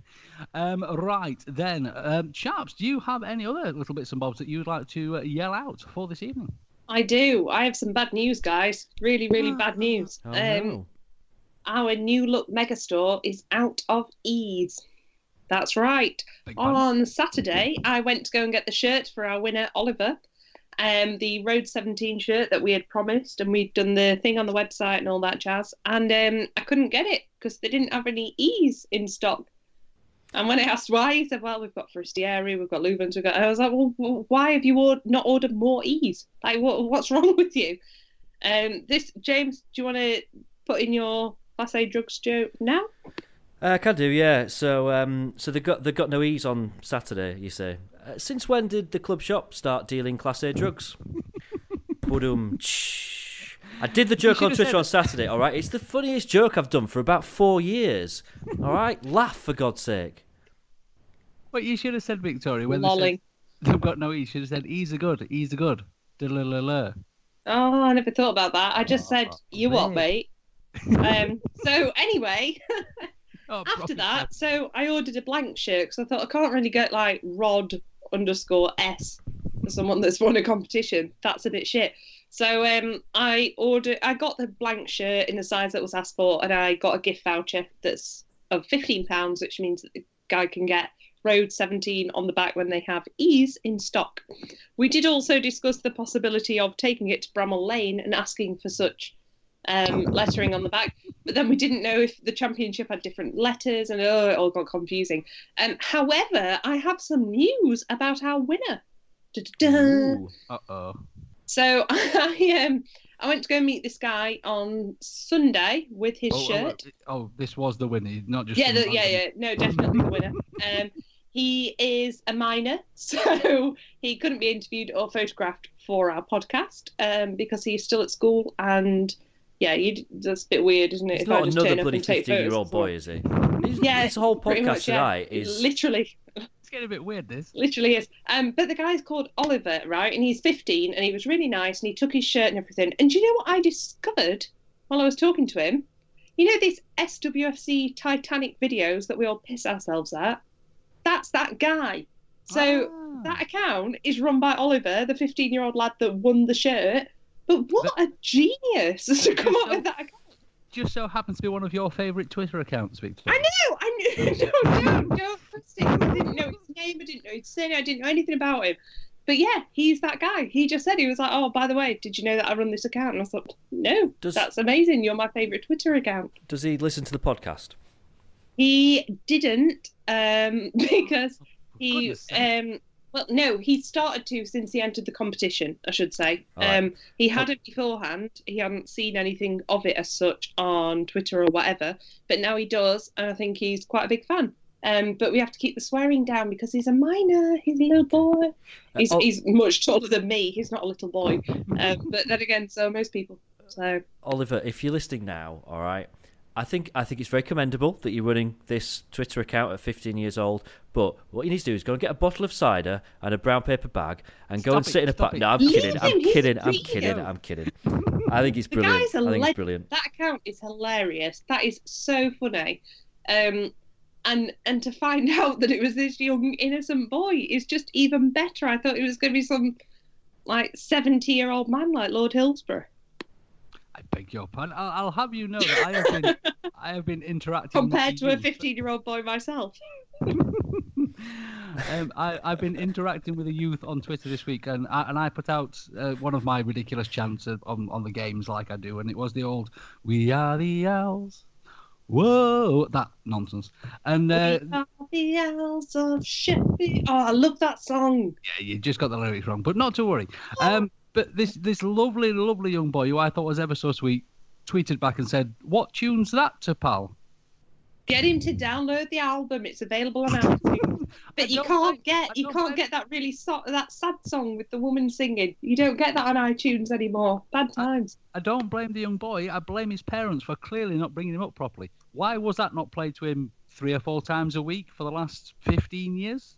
um, right then, um, chaps, do you have any other little bits and bobs that you'd like to uh, yell out for this evening? I do. I have some bad news, guys. Really, really bad [GASPS] news. Oh, um, no. Our new look megastore is out of ease. That's right. On Saturday, I went to go and get the shirt for our winner, Oliver. Um, the Road 17 shirt that we had promised, and we'd done the thing on the website and all that jazz. And um, I couldn't get it because they didn't have any E's in stock. And when I asked why, he said, "Well, we've got Forestieri, we've got Loovens, we've got." I was like, "Well, why have you not ordered more ease? Like, what, what's [LAUGHS] wrong with you?" Um, this James, do you want to put in your Class A drugs joke now? Uh, can do, yeah. So, um, so they got they got no ease on Saturday. You say. Uh, since when did the club shop start dealing Class A drugs? [LAUGHS] Boom. I did the joke on have Twitter on Saturday. All right, it's the funniest joke I've done for about four years. All right, laugh for God's sake. What you should have said, Victoria, when they said Lolling. they've got no E, you should have said, E's are good, E's are good. Da-la-la-la. Oh, I never thought about that. I just Oh, said, "You what, mate. mate?" um. So anyway, [LAUGHS] Oh, after proper that, so I ordered a blank shirt because I thought I can't really get like Rod underscore S for someone that's won a competition. That's a bit shit. So um, I ordered. I got the blank shirt in the size that was asked for, and I got a gift voucher that's of fifteen pounds, which means that the guy can get Road 17 on the back when they have ease in stock. We did also discuss the possibility of taking it to Bramall Lane and asking for such um, lettering on the back. But then we didn't know if the championship had different letters, and oh, it all got confusing. Um, however, I have some news about our winner. Uh oh. So [LAUGHS] I um I went to go meet this guy on Sunday with his Oh, oh, shirt. oh, this was the winner, not just. yeah, the, yeah, yeah. No, definitely the winner. Um, he is a minor, [LAUGHS] so he couldn't be interviewed or photographed for our podcast um, because he's still at school. And yeah, you, that's a bit weird, isn't it? He's not another bloody and take fifteen-year-old boy, is he? him. Yeah, this whole podcast much, yeah. tonight He is literally [LAUGHS] It's getting a bit weird. This. literally is. Um, but the guy's called Oliver, right? And he's 15, and he was really nice, and he took his shirt and everything. And do you know what I discovered while I was talking to him? You know these SWFC Titanic videos that we all piss ourselves at? That's that guy. So Ah. that account is run by Oliver, the 15-year-old lad that won the shirt. But what a genius [LAUGHS] to come up with that account. Just so happens to be one of your favourite Twitter accounts, Victor. I know, I [LAUGHS] knew. No, don't, don't trust him. I didn't know his name. I didn't know his surname. I didn't know anything about him. But yeah, he's that guy. He just said he was like, "Oh, by the way, did you know that I run this account?" And I thought, "No, Does- that's amazing. You're my favorite Twitter account." Does he listen to the podcast? He didn't, um, [LAUGHS] because he, goodness um, well, no, he started to since he entered the competition. I should say. Right. Um, he had it beforehand. He hadn't seen anything of it as such on Twitter or whatever, but now he does, and I think he's quite a big fan. Um, but we have to keep the swearing down because he's a minor. He's a little boy. He's, oh- he's much taller than me. He's not a little boy. [LAUGHS] Um, but then again, so most people. So Oliver, if you're listening now, all right, I think I think it's very commendable that you're running this Twitter account at 15 years old. But what you need to do is go and get a bottle of cider and a brown paper bag and go and it, sit in a stop it. No, I'm kidding. I'm he's kidding. I'm kidding. I'm kidding. [LAUGHS] I think it's the brilliant. I think it's brilliant. That account is hilarious. That is so funny. Um, and and to find [LAUGHS] out that it was this young innocent boy is just even better. I thought it was going to be some like seventy year old man like Lord Hillsborough. I beg your pardon. I'll, I'll have you know that I have been, [LAUGHS] I have been interacting with compared to a 15 year old boy myself. [LAUGHS] um, I, I've been interacting with a youth on Twitter this week, and I, and I put out uh, one of my ridiculous chants on on the games like I do, and it was the old "We are the owls." Whoa, that nonsense. And uh, We are the owls of Sheffield. Oh, I love that song. yeah, you just got the lyrics wrong, but not to worry. Um, but this this lovely, lovely young boy who I thought was ever so sweet tweeted back and said, "What tune's that to, pal?" Get him to download the album. It's available on iTunes. [LAUGHS] But you can't blame- get I you can't get that really so- that sad song with the woman singing. You don't get that on iTunes anymore. Bad times. I don't blame the young boy. I blame his parents for clearly not bringing him up properly. Why was that not played to him three or four times a week for the last 15 years?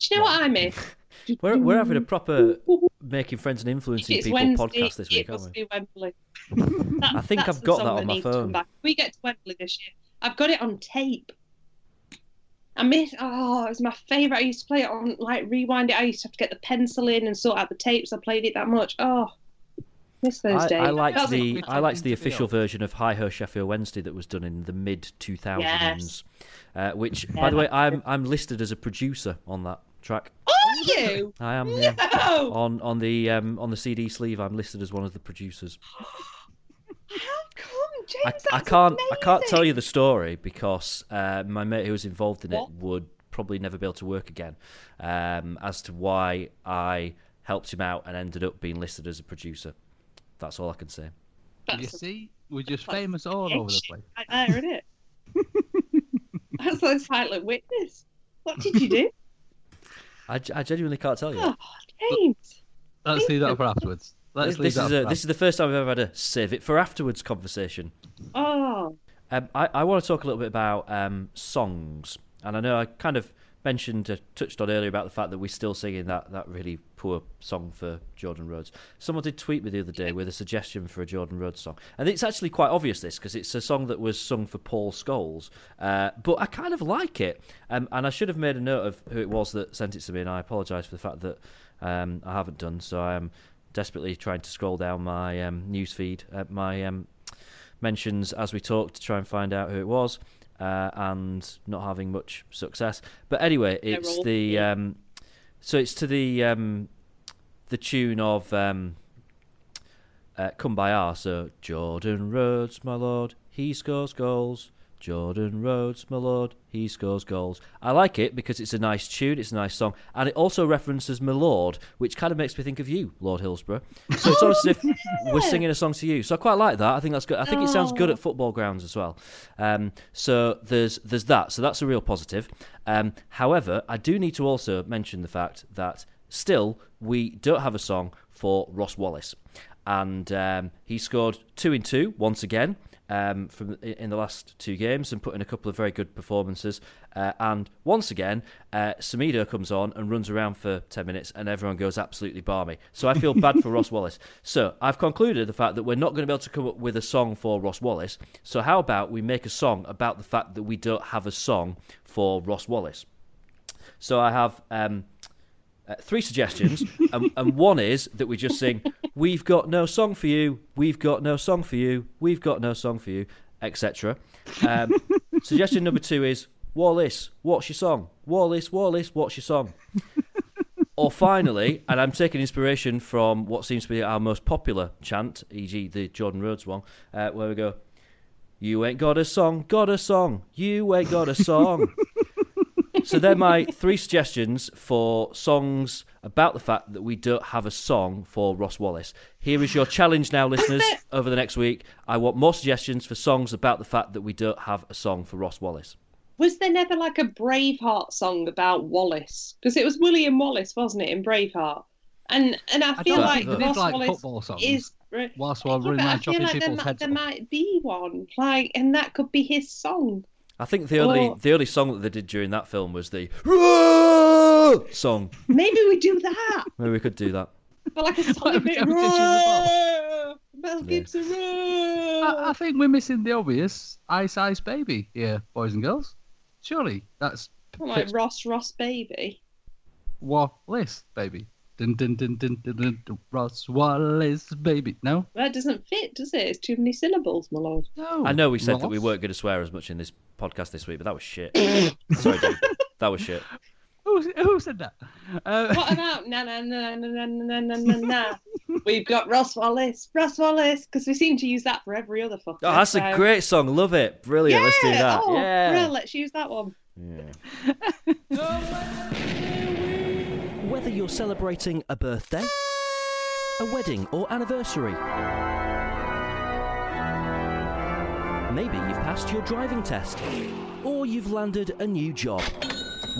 Do you know what I miss? [LAUGHS] We're we're having a proper making friends and influencing It's people Wednesday. podcast this week, it aren't must we? be Wembley. [LAUGHS] That- I think I've got that on my needs to come phone. We get to Wembley this year. I've got it on tape. I miss. Oh, it was my favourite. I used to play it on like rewind it. I used to have to get the pencil in and sort out the tapes. I played it that much. Oh, miss those I, days. I liked That's- the I liked the official version of Hi Ho Sheffield Wednesday that was done in the mid 2000s. Yes. Uh, which, Yeah, by the way, I'm I'm listed as a producer on that track. Are [LAUGHS] you? I am yeah. No. on on the um, on the CD sleeve. I'm listed as one of the producers. How come, James? I, I can't I can't tell you the story because uh, my mate who was involved in What? it would probably never be able to work again. Um, as to why I helped him out and ended up being listed as a producer. That's all I can say. You That's see, we're just that's famous all over the place. right there, isn't it? [LAUGHS] That's like silent witness. What did you do? [LAUGHS] I, g- I genuinely can't tell you. Oh, James. Let's leave that for afterwards. Let's This, leave this that is for a, this is the first time I've ever had a save it for afterwards conversation. Oh, Um, I, I want to talk a little bit about um, songs, and I know I kind of mentioned, uh, touched on earlier about the fact that we're still singing that, that really poor song for Jordan Rhodes. Someone did tweet me the other day with a suggestion for a Jordan Rhodes song, and it's actually quite obvious this because it's a song that was sung for Paul Scholes, uh, but I kind of like it, um, and I should have made a note of who it was that sent it to me, and I apologise for the fact that um, I haven't done. So I am desperately trying to scroll down my um, news feed, uh, my um, mentions as we talk to try and find out who it was, uh, and not having much success. But anyway, it's the um, so it's to the um, the tune of um, uh, come by our. So Jordan Rhodes, my lord, he scores goals. Jordan Rhodes, my lord, he scores goals. I like it because it's a nice tune, it's a nice song, and it also references my lord, which kind of makes me think of you, Lord Hillsborough. So it's almost as if [LAUGHS] we're singing a song to you. So I quite like that. I think that's good. I think it sounds good at football grounds as well. Um, so there's there's that. So that's a real positive. Um, however, I do need to also mention the fact that still we don't have a song for Ross Wallace, and um, he scored two in two once again um, from in the last two games and put in a couple of very good performances. Uh, and once again, uh, Semedo comes on and runs around for 10 minutes and everyone goes absolutely barmy. So I feel bad for [LAUGHS] Ross Wallace. So I've concluded the fact that we're not going to be able to come up with a song for Ross Wallace. So how about we make a song about the fact that we don't have a song for Ross Wallace? So I have um, uh, three suggestions, [LAUGHS] and, and one is that we just sing, "We've got no song for you, we've got no song for you, we've got no song for you," etc. Um, [LAUGHS] suggestion number two is, "Wallace, what's your song? Wallace, Wallace, what's your song?" or finally, and I'm taking inspiration from what seems to be our most popular chant, e.g., the Jordan Rhodes one, uh, where we go, "You ain't got a song, got a song, you ain't got a song." [LAUGHS] so they're my three suggestions for songs about the fact that we don't have a song for Ross Wallace. Here is your challenge now, [LAUGHS] listeners, over the next week. I want more suggestions for songs about the fact that we don't have a song for Ross Wallace. Was there never like a Braveheart song about Wallace? Because it was William Wallace, wasn't it, in Braveheart? And and I I feel don't like think they did, Ross like, Wallace football songs. is. Whilst while Yeah, running but I around feel chopping like there, people's might, heads there might be one, like, and that could be his song. I think the only Or- the only song that they did during that film was the [LAUGHS] song. Maybe we do that. Maybe we could do that. But like a solid bit. Whatever Roar! Mel Gibson. roar! I, I think we're missing the obvious Ice Ice Baby here, boys and girls. Surely that's like Ross Ross Baby. Wallace Baby. Dun, dun, dun, dun, dun, dun, dun, Ross Wallace Baby. No? That doesn't fit, does it? It's too many syllables, my lord. No. I know we said that we weren't going to swear as much in this podcast this week, but that was shit. [COUGHS] Sorry, dude. That was shit. Who, who said that? Uh, What about na na na na na na na na na? We've got Ross Wallace, Ross Wallace, because we seem to use that for every other fucker. Oh, that's a great song. Love it. Brilliant. Let's do that. Oh, yeah. Brill, let's use that one. [LAUGHS] Whether you're celebrating a birthday, a wedding, or anniversary, maybe you've passed your driving test, or you've landed a new job.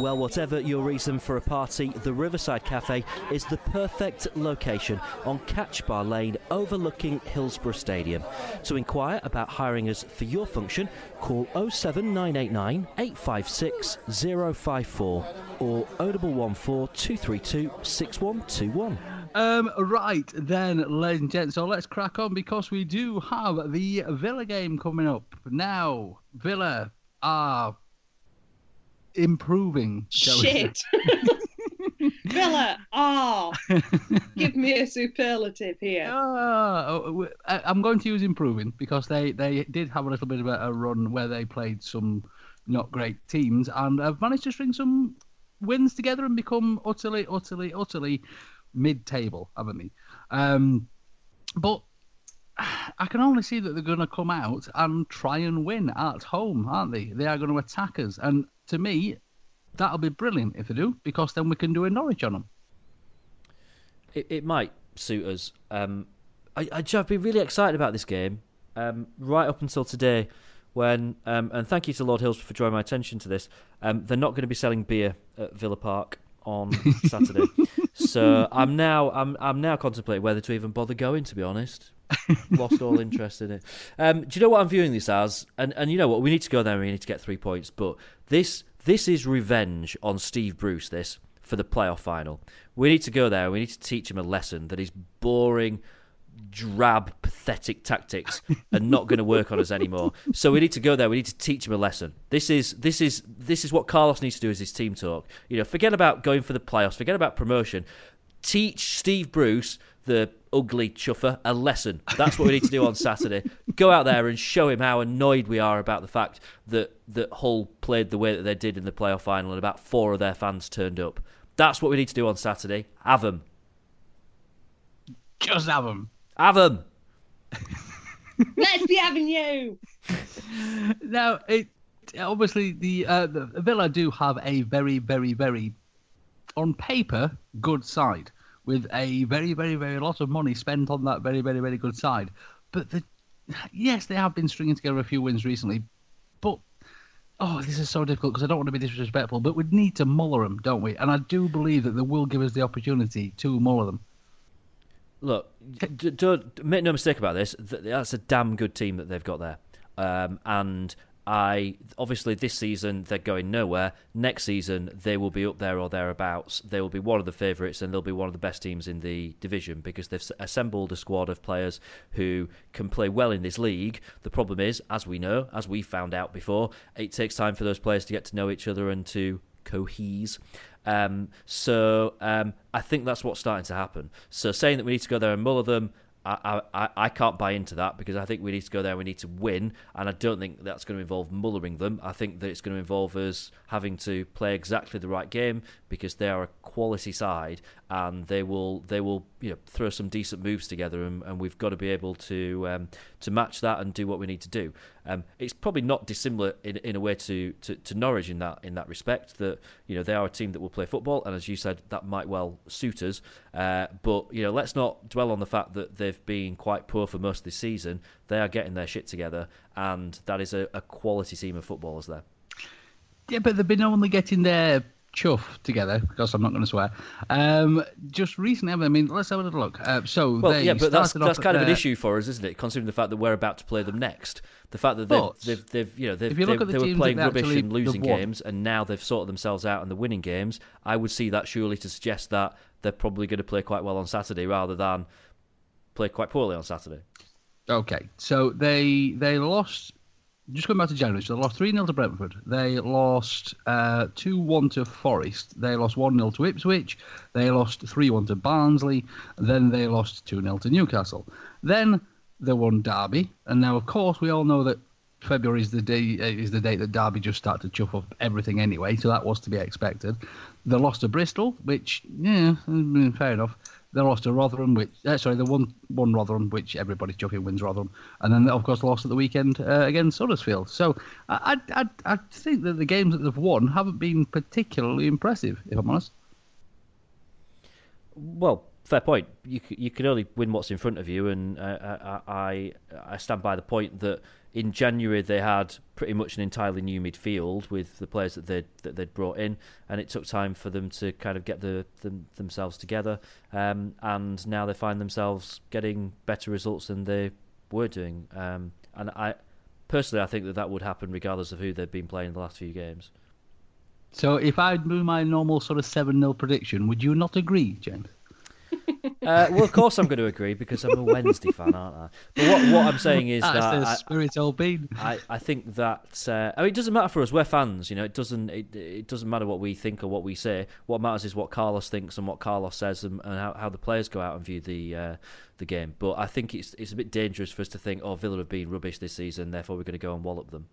Well, whatever your reason for a party, the Riverside Cafe is the perfect location on Catch Bar Lane overlooking Hillsborough Stadium. To inquire about hiring us for your function, call 07989 856 054 or 0114 232 6121. Um, right then, ladies and gents, so let's crack on because we do have the Villa game coming up. Now, Villa are improving. shall we say. Shit. [LAUGHS] Villa, ah, [LAUGHS] give me a superlative here. Ah, oh, I'm going to use improving because they, they did have a little bit of a, run where they played some not great teams and have managed to string some wins together and become utterly, utterly, utterly mid-table, haven't they? Um, but I can only see that they're going to come out and try and win at home, aren't they? They are going to attack us, and to me, that'll be brilliant if they do because then we can do a Norwich on them. It, it might suit us. Um, I, I, I've been really excited about this game um, right up until today. When um, and thank you to Lord Hills for drawing my attention to this. Um, they're not going to be selling beer at Villa Park on [LAUGHS] Saturday, so I'm now I'm I'm now contemplating whether to even bother going. To be honest, [LAUGHS] lost all interest in it. Um, do you know what I'm viewing this as? And and you know what? We need to go there. and We need to get three points. But this this is revenge on Steve Bruce. This for the playoff final. We need to go there. We need to teach him a lesson that his boring, drab, pathetic tactics [LAUGHS] are not going to work on us anymore. So we need to go there. We need to teach him a lesson. This is this is this is what Carlos needs to do as his team talk. You know, forget about going for the playoffs. Forget about promotion. Teach Steve Bruce, the ugly chuffer, a lesson. That's what we need to do on Saturday. Go out there and show him how annoyed we are about the fact that that Hull played the way that they did in the playoff final and about four of their fans turned up. That's what we need to do on Saturday. Have them. Just have them. Have them. [LAUGHS] Let's be having you. [LAUGHS] now, it obviously the, uh, the Villa do have a very, very, very, on paper, good side with a very, very, very lot of money spent on that very, very, very good side. But the yes, they have been stringing together a few wins recently, but oh, this is so difficult because I don't want to be disrespectful, but we need to muller them, don't we? And I do believe that they will give us the opportunity to muller them. Look, don't make no mistake about this. That's a damn good team that they've got there, um, and I obviously this season they're going nowhere. Next season they will be up there or thereabouts. They will be one of the favourites and they'll be one of the best teams in the division because they've assembled a squad of players who can play well in this league. The problem is, as we know, as we found out before, it takes time for those players to get to know each other and to cohese. Um, so um, I think that's what's starting to happen. So saying that we need to go there and muller them, I, I, I can't buy into that because I think we need to go there. We need to win, and I don't think that's going to involve mullering them. I think that it's going to involve us having to play exactly the right game because they are a quality side, and they will they will you know throw some decent moves together, and, and we've got to be able to um, to match that and do what we need to do. Um, it's probably not dissimilar in, in a way to, to, to Norwich in that in that respect. That you know they are a team that will play football, and as you said, that might well suit us. Uh, but you know, let's not dwell on the fact that they've been quite poor for most of this season. They are getting their shit together, and that is a, a quality team of footballers there. Yeah, but they've been only getting their chuff together because I'm not going to swear. Um, just recently, I mean, let's have a little look. Uh, so well, yeah, but that's that's kind of an issue for us, isn't it? Considering the fact that we're about to play them next, the fact that they've, they've, they've, you know they've, you they've the they were playing rubbish and losing games, and now they've sorted themselves out and they're winning games. I would see that surely to suggest that they're probably going to play quite well on Saturday rather than play quite poorly on Saturday. Okay, so they they lost just going back to January, so they lost 3 0 to Brentford. They lost 2 uh, 1 to Forest. They lost 1 0 to Ipswich. They lost 3 1 to Barnsley. Then they lost 2 0 to Newcastle. Then they won Derby. And now, of course, we all know that February is the day uh, is the date that Derby just started to chuff up everything anyway, so that was to be expected. They lost to Bristol, which, yeah, fair enough. They lost to Rotherham, which uh, sorry, they won won Rotherham, which everybody's joking wins Rotherham, and then of course lost at the weekend uh, against Huddersfield. So I, I I think that the games that they've won haven't been particularly impressive, if I'm honest. Well, fair point. You you can only win what's in front of you, and uh, I I stand by the point that in January they had pretty much an entirely new midfield with the players that they'd that they'd brought in, and it took time for them to kind of get the them, themselves together. Um, and now they find themselves getting better results than they were doing. Um, and I personally, I think that that would happen regardless of who they've been playing the last few games. So, if I do my normal sort of seven 0 prediction, would you not agree, James? Uh, well, of course I'm going to agree because I'm a Wednesday fan, aren't I? But what, what I'm saying is That's that the I, spirit all been. I, I think that uh, I mean, it doesn't matter for us. We're fans, you know. It doesn't it, it doesn't matter what we think or what we say. What matters is what Carlos thinks and what Carlos says and, and how, how the players go out and view the uh, the game. But I think it's it's a bit dangerous for us to think, oh, Villa have been rubbish this season, therefore we're going to go and wallop them.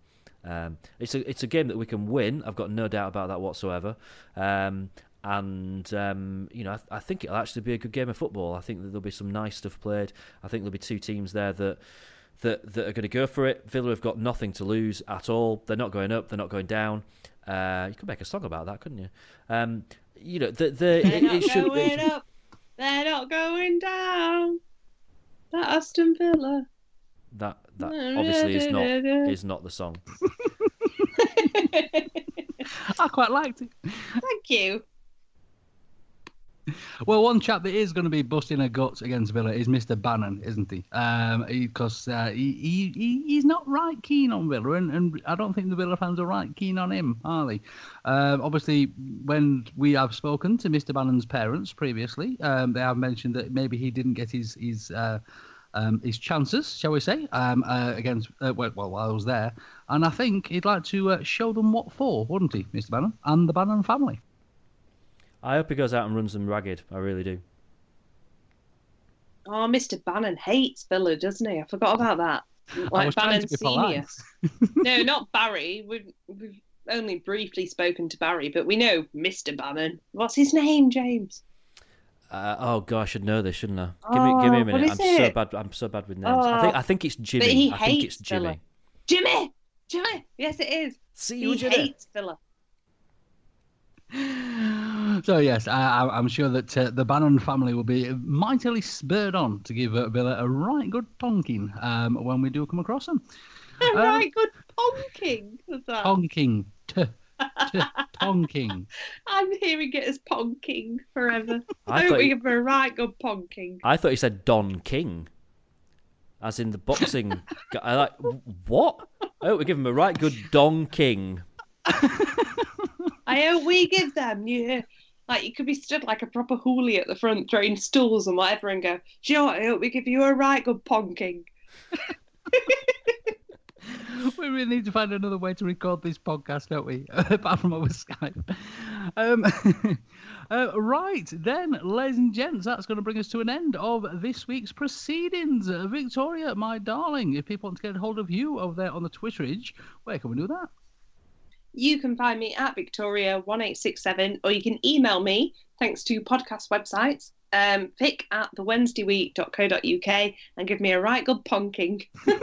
Um, it's a it's a game that we can win. I've got no doubt about that whatsoever. Um, and um, you know, I, I, think it'll actually be a good game of football. I think that there'll be some nice stuff played. I think there'll be two teams there that that that are going to go for it. Villa have got nothing to lose at all. They're not going up. They're not going down. Uh, you could make a song about that, couldn't you? Um, you know, the, the, they're it, not it should, going it, up. They're not going down. That Aston Villa. That that obviously is not is not the song. [LAUGHS] I quite liked it. Thank you. [LAUGHS] Well, one chap that is going to be busting a guts against Villa is Mr. Bannon, isn't he? Because um, uh, he, he, he's not right keen on Villa, and, and I don't think the Villa fans are right keen on him, are they? Um, obviously, when we have spoken to Mr. Bannon's parents previously, um, they have mentioned that maybe he didn't get his his uh, um, his chances, shall we say, um, uh, against uh, well, while I was there, and I think he'd like to uh, show them what for, wouldn't he, Mr. Bannon and the Bannon family? I hope he goes out and runs them ragged. I really do. Oh, Mr. Bannon hates Villa, doesn't he? I forgot about that. [LAUGHS] Like Bannon Senior. [LAUGHS] no, not Barry. We've we've only briefly spoken to Barry, but we know Mr. Bannon. What's his name, James? Uh, oh god, I should know this, shouldn't I? Give me, give me a Oh, minute. I'm so bad. I'm so bad with names. I think, Oh. I think it's Jimmy. But Jimmy. he I think hates it's Jimmy. Villa. Jimmy, Jimmy. Yes, it is. See he you, Jimmy. hates Villa. So yes, I, I, I'm sure that uh, the Bannon family will be mightily spurred on to give uh, Villa a right good tonking um, when we do come across them. [LAUGHS] Um, right, good ponking. Was that? Tonking, t, t, [LAUGHS] tonking. I'm hearing it as ponking forever. [LAUGHS] I Don't thought we you- give a right good ponking? I thought you said Don King, as in the boxing. guy. I like what? Oh, we give him a right good Don King. I hope we give them, yeah. Like you could be stood like a proper hoolie at the front throwing stools and whatever and go, Do you know what? I hope we give you a right good ponking. [LAUGHS] we really need to find another way to record this podcast, don't we? [LAUGHS] Apart from over Skype. Um, [LAUGHS] uh, right, then, ladies and gents, that's going to bring us to an end of this week's proceedings. Uh, Victoria, my darling, if people want to get a hold of you over there on the Twitterage, where can we do that? You can find me at Victoria1867 or you can email me thanks to podcast websites. Um, vic at thewednesdayweek.co.uk and give me a right good ponking. [LAUGHS] Two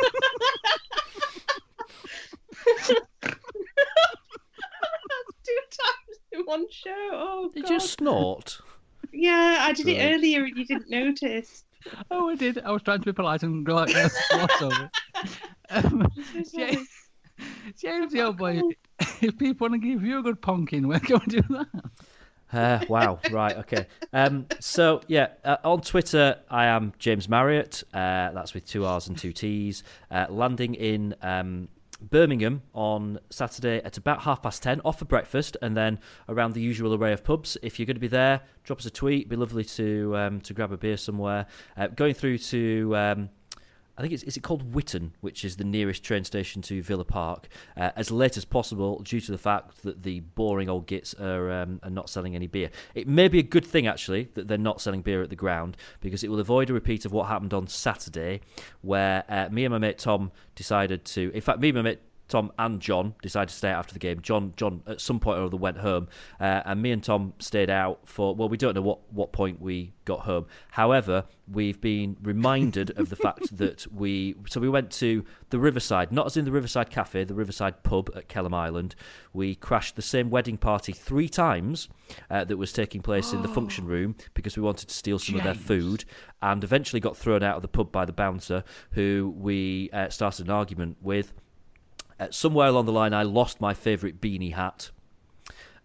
times in one show. Oh, Did God. you snort? Yeah, I did it earlier and you didn't notice. Oh, I did. I was trying to be polite and go like gloss over. [LAUGHS] Um, [LAUGHS] James, James, the old boy, [LAUGHS] if people want to give you a good ponking, where can we do that? Uh, wow. Right. Okay. Um, so yeah, uh, on Twitter, I am James Marriott. Uh, that's with two R's and two T's. Uh, landing in um, Birmingham on Saturday at about half past ten, off for breakfast, and then around the usual array of pubs. If you're going to be there, drop us a tweet. It'd be lovely to um, to grab a beer somewhere. Uh, going through to. I think it's is it called Witton, which is the nearest train station to Villa Park, uh, as late as possible, due to the fact that the boring old gits are um, are not selling any beer. It may be a good thing actually that they're not selling beer at the ground because it will avoid a repeat of what happened on Saturday, where uh, me and my mate Tom decided to. In fact, me and my mate Tom and John decided to stay out after the game. John, John, at some point or other went home, uh, and me and Tom stayed out for. Well, we don't know what what point we got home. However, we've been reminded of the fact [LAUGHS] that we. So we went to the Riverside, not as in the Riverside Cafe, the Riverside Pub at Kelham Island. We crashed the same wedding party three times uh, that was taking place in the [GASPS] function room because we wanted to steal some of their food, and eventually got thrown out of the pub by the bouncer, who we uh, started an argument with. Uh, somewhere along the line, I lost my favourite beanie hat.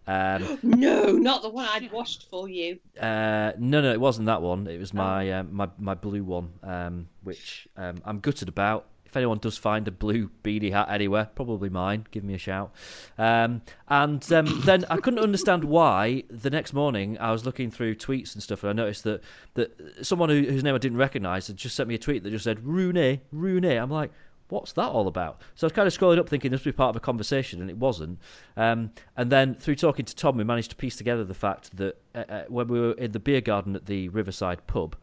Um, [GASPS] No, not the one I'd washed for you. uh, no, no, it wasn't that one. It was my um, my my blue one, um, which um, I'm gutted about. If anyone does find a blue beanie hat anywhere, probably mine. Give me a shout. Um, and um, [COUGHS] then I couldn't understand why the next morning I was looking through tweets and stuff, and I noticed that that someone who, whose name I didn't recognise had just sent me a tweet that just said "Rooney, Rooney." I'm like, what's that all about? So I was kind of scrolling up thinking this would be part of a conversation, and it wasn't. Um, and then through talking to Tom, we managed to piece together the fact that uh, uh, when we were in the beer garden at the Riverside pub,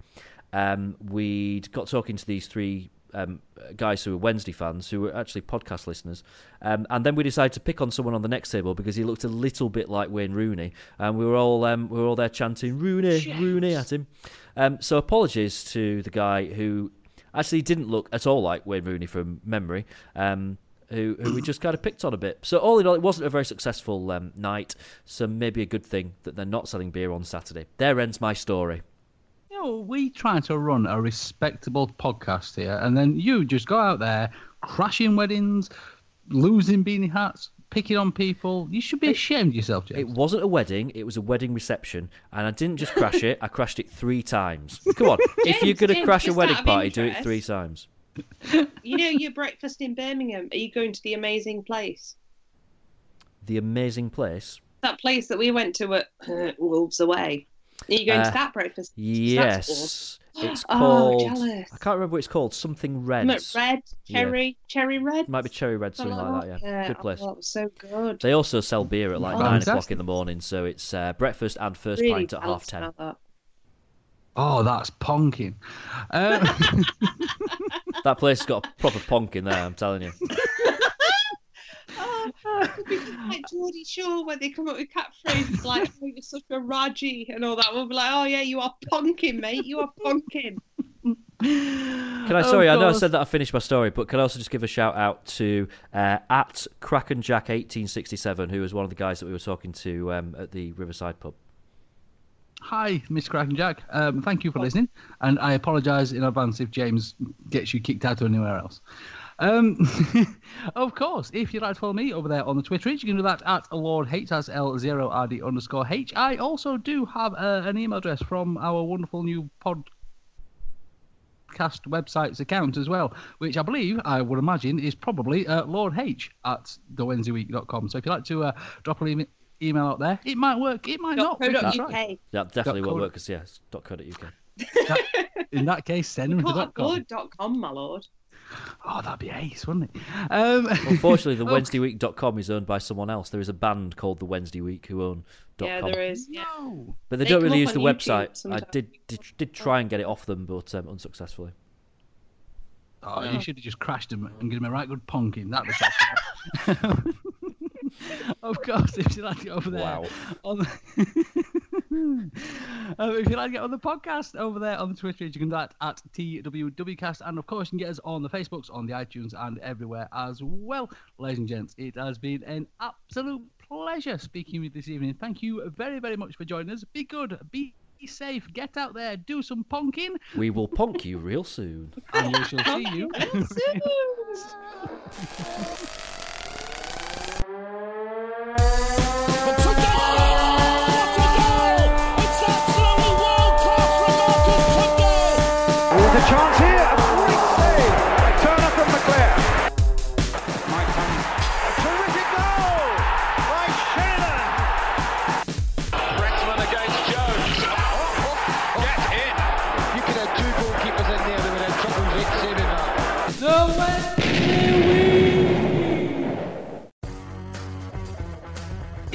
um, we'd got talking to these three um, guys who were Wednesday fans, who were actually podcast listeners. Um, and then we decided to pick on someone on the next table because he looked a little bit like Wayne Rooney, and we were all um, we were all there chanting Rooney, Rooney at him. Um, so apologies to the guy who actually didn't look at all like Wayne Rooney from memory. Um, who, who we just kind of picked on a bit. So all in all, it wasn't a very successful um, night. So maybe a good thing that they're not selling beer on Saturday. There ends my story. You know, we try to run a respectable podcast here, and then you just go out there crashing weddings, losing beanie hats, picking on people. You should be ashamed of yourself, James. It wasn't a wedding; it was a wedding reception, and I didn't just crash it. I crashed it three times. Come on, [LAUGHS] if you're going to James, crash a wedding out of party, do it three times. You know your breakfast in Birmingham. Are you going to the amazing place? The amazing place. That place that we went to at uh, Wolves Away. Are you going Uh, to that breakfast? That's Yes, awesome. it's Oh, called. jealous. I can't remember what it's called. Something red. Isn't it red, Yeah. cherry, cherry red. Might be cherry red, something like that. Yeah, good place. Oh, it was so good. They also sell beer at like Oh, nine fantastic. o'clock in the morning, so it's uh, breakfast and first really pint at half balanced ten. that. Oh, that's ponking. Uh, [LAUGHS] That place has got a proper ponk in there. I'm telling you. [LAUGHS] like Geordie Shore where they come up with catchphrases like "Oh, you're such a Raji" and all that. We'll be like, "Oh yeah, you are punking, mate. You are punking." Can I? Sorry, I know I said that I finished my story, but can I also just give a shout out to uh, at Kraken Jack eighteen sixty seven, who was one of the guys that we were talking to um, at the Riverside pub. Hi, Miss Kraken Jack. Um, thank you for listening, and I apologise in advance if James gets you kicked out or anywhere else. Um, [LAUGHS] of course, if you'd like to follow me over there on the Twitter, you can do that at Lord H, that's L0RD underscore H. I also do have uh, an email address from our wonderful new pod podcast website's account as well, which I believe, I would imagine, is probably uh, Lord H at thewednesdayweek.com. So if you'd like to uh, drop an e- email out there, it might work, it might not. co dot That's UK. right. That definitely Dot won't co- work because yes, dot .co.uk. [LAUGHS] In that case, send them to Put a dot com. my lord. Oh, that'd be ace, wouldn't it? Um, [LAUGHS] Unfortunately, the okay. WednesdayWeek.com is owned by someone else. There is a band called the Wednesday Week who own Yeah, .com. there is. Yeah. No. But they, They don't really use the YouTube website. I did, did did try and get it off them, but um, unsuccessfully. Oh, you should have just crashed him and given him a right good ponking. That was [LAUGHS] [LAUGHS] Of course, if you like to get over there. Wow. On the... [LAUGHS] um, if you like to get on the podcast over there on the Twitter, you can do that at TWWcast. And of course, you can get us on the Facebooks, on the iTunes, and everywhere as well. Ladies and gents, it has been an absolute pleasure speaking with you this evening. Thank you very, very much for joining us. Be good, be safe, get out there, do some punking. We will punk you real soon. and we shall see you. [LAUGHS]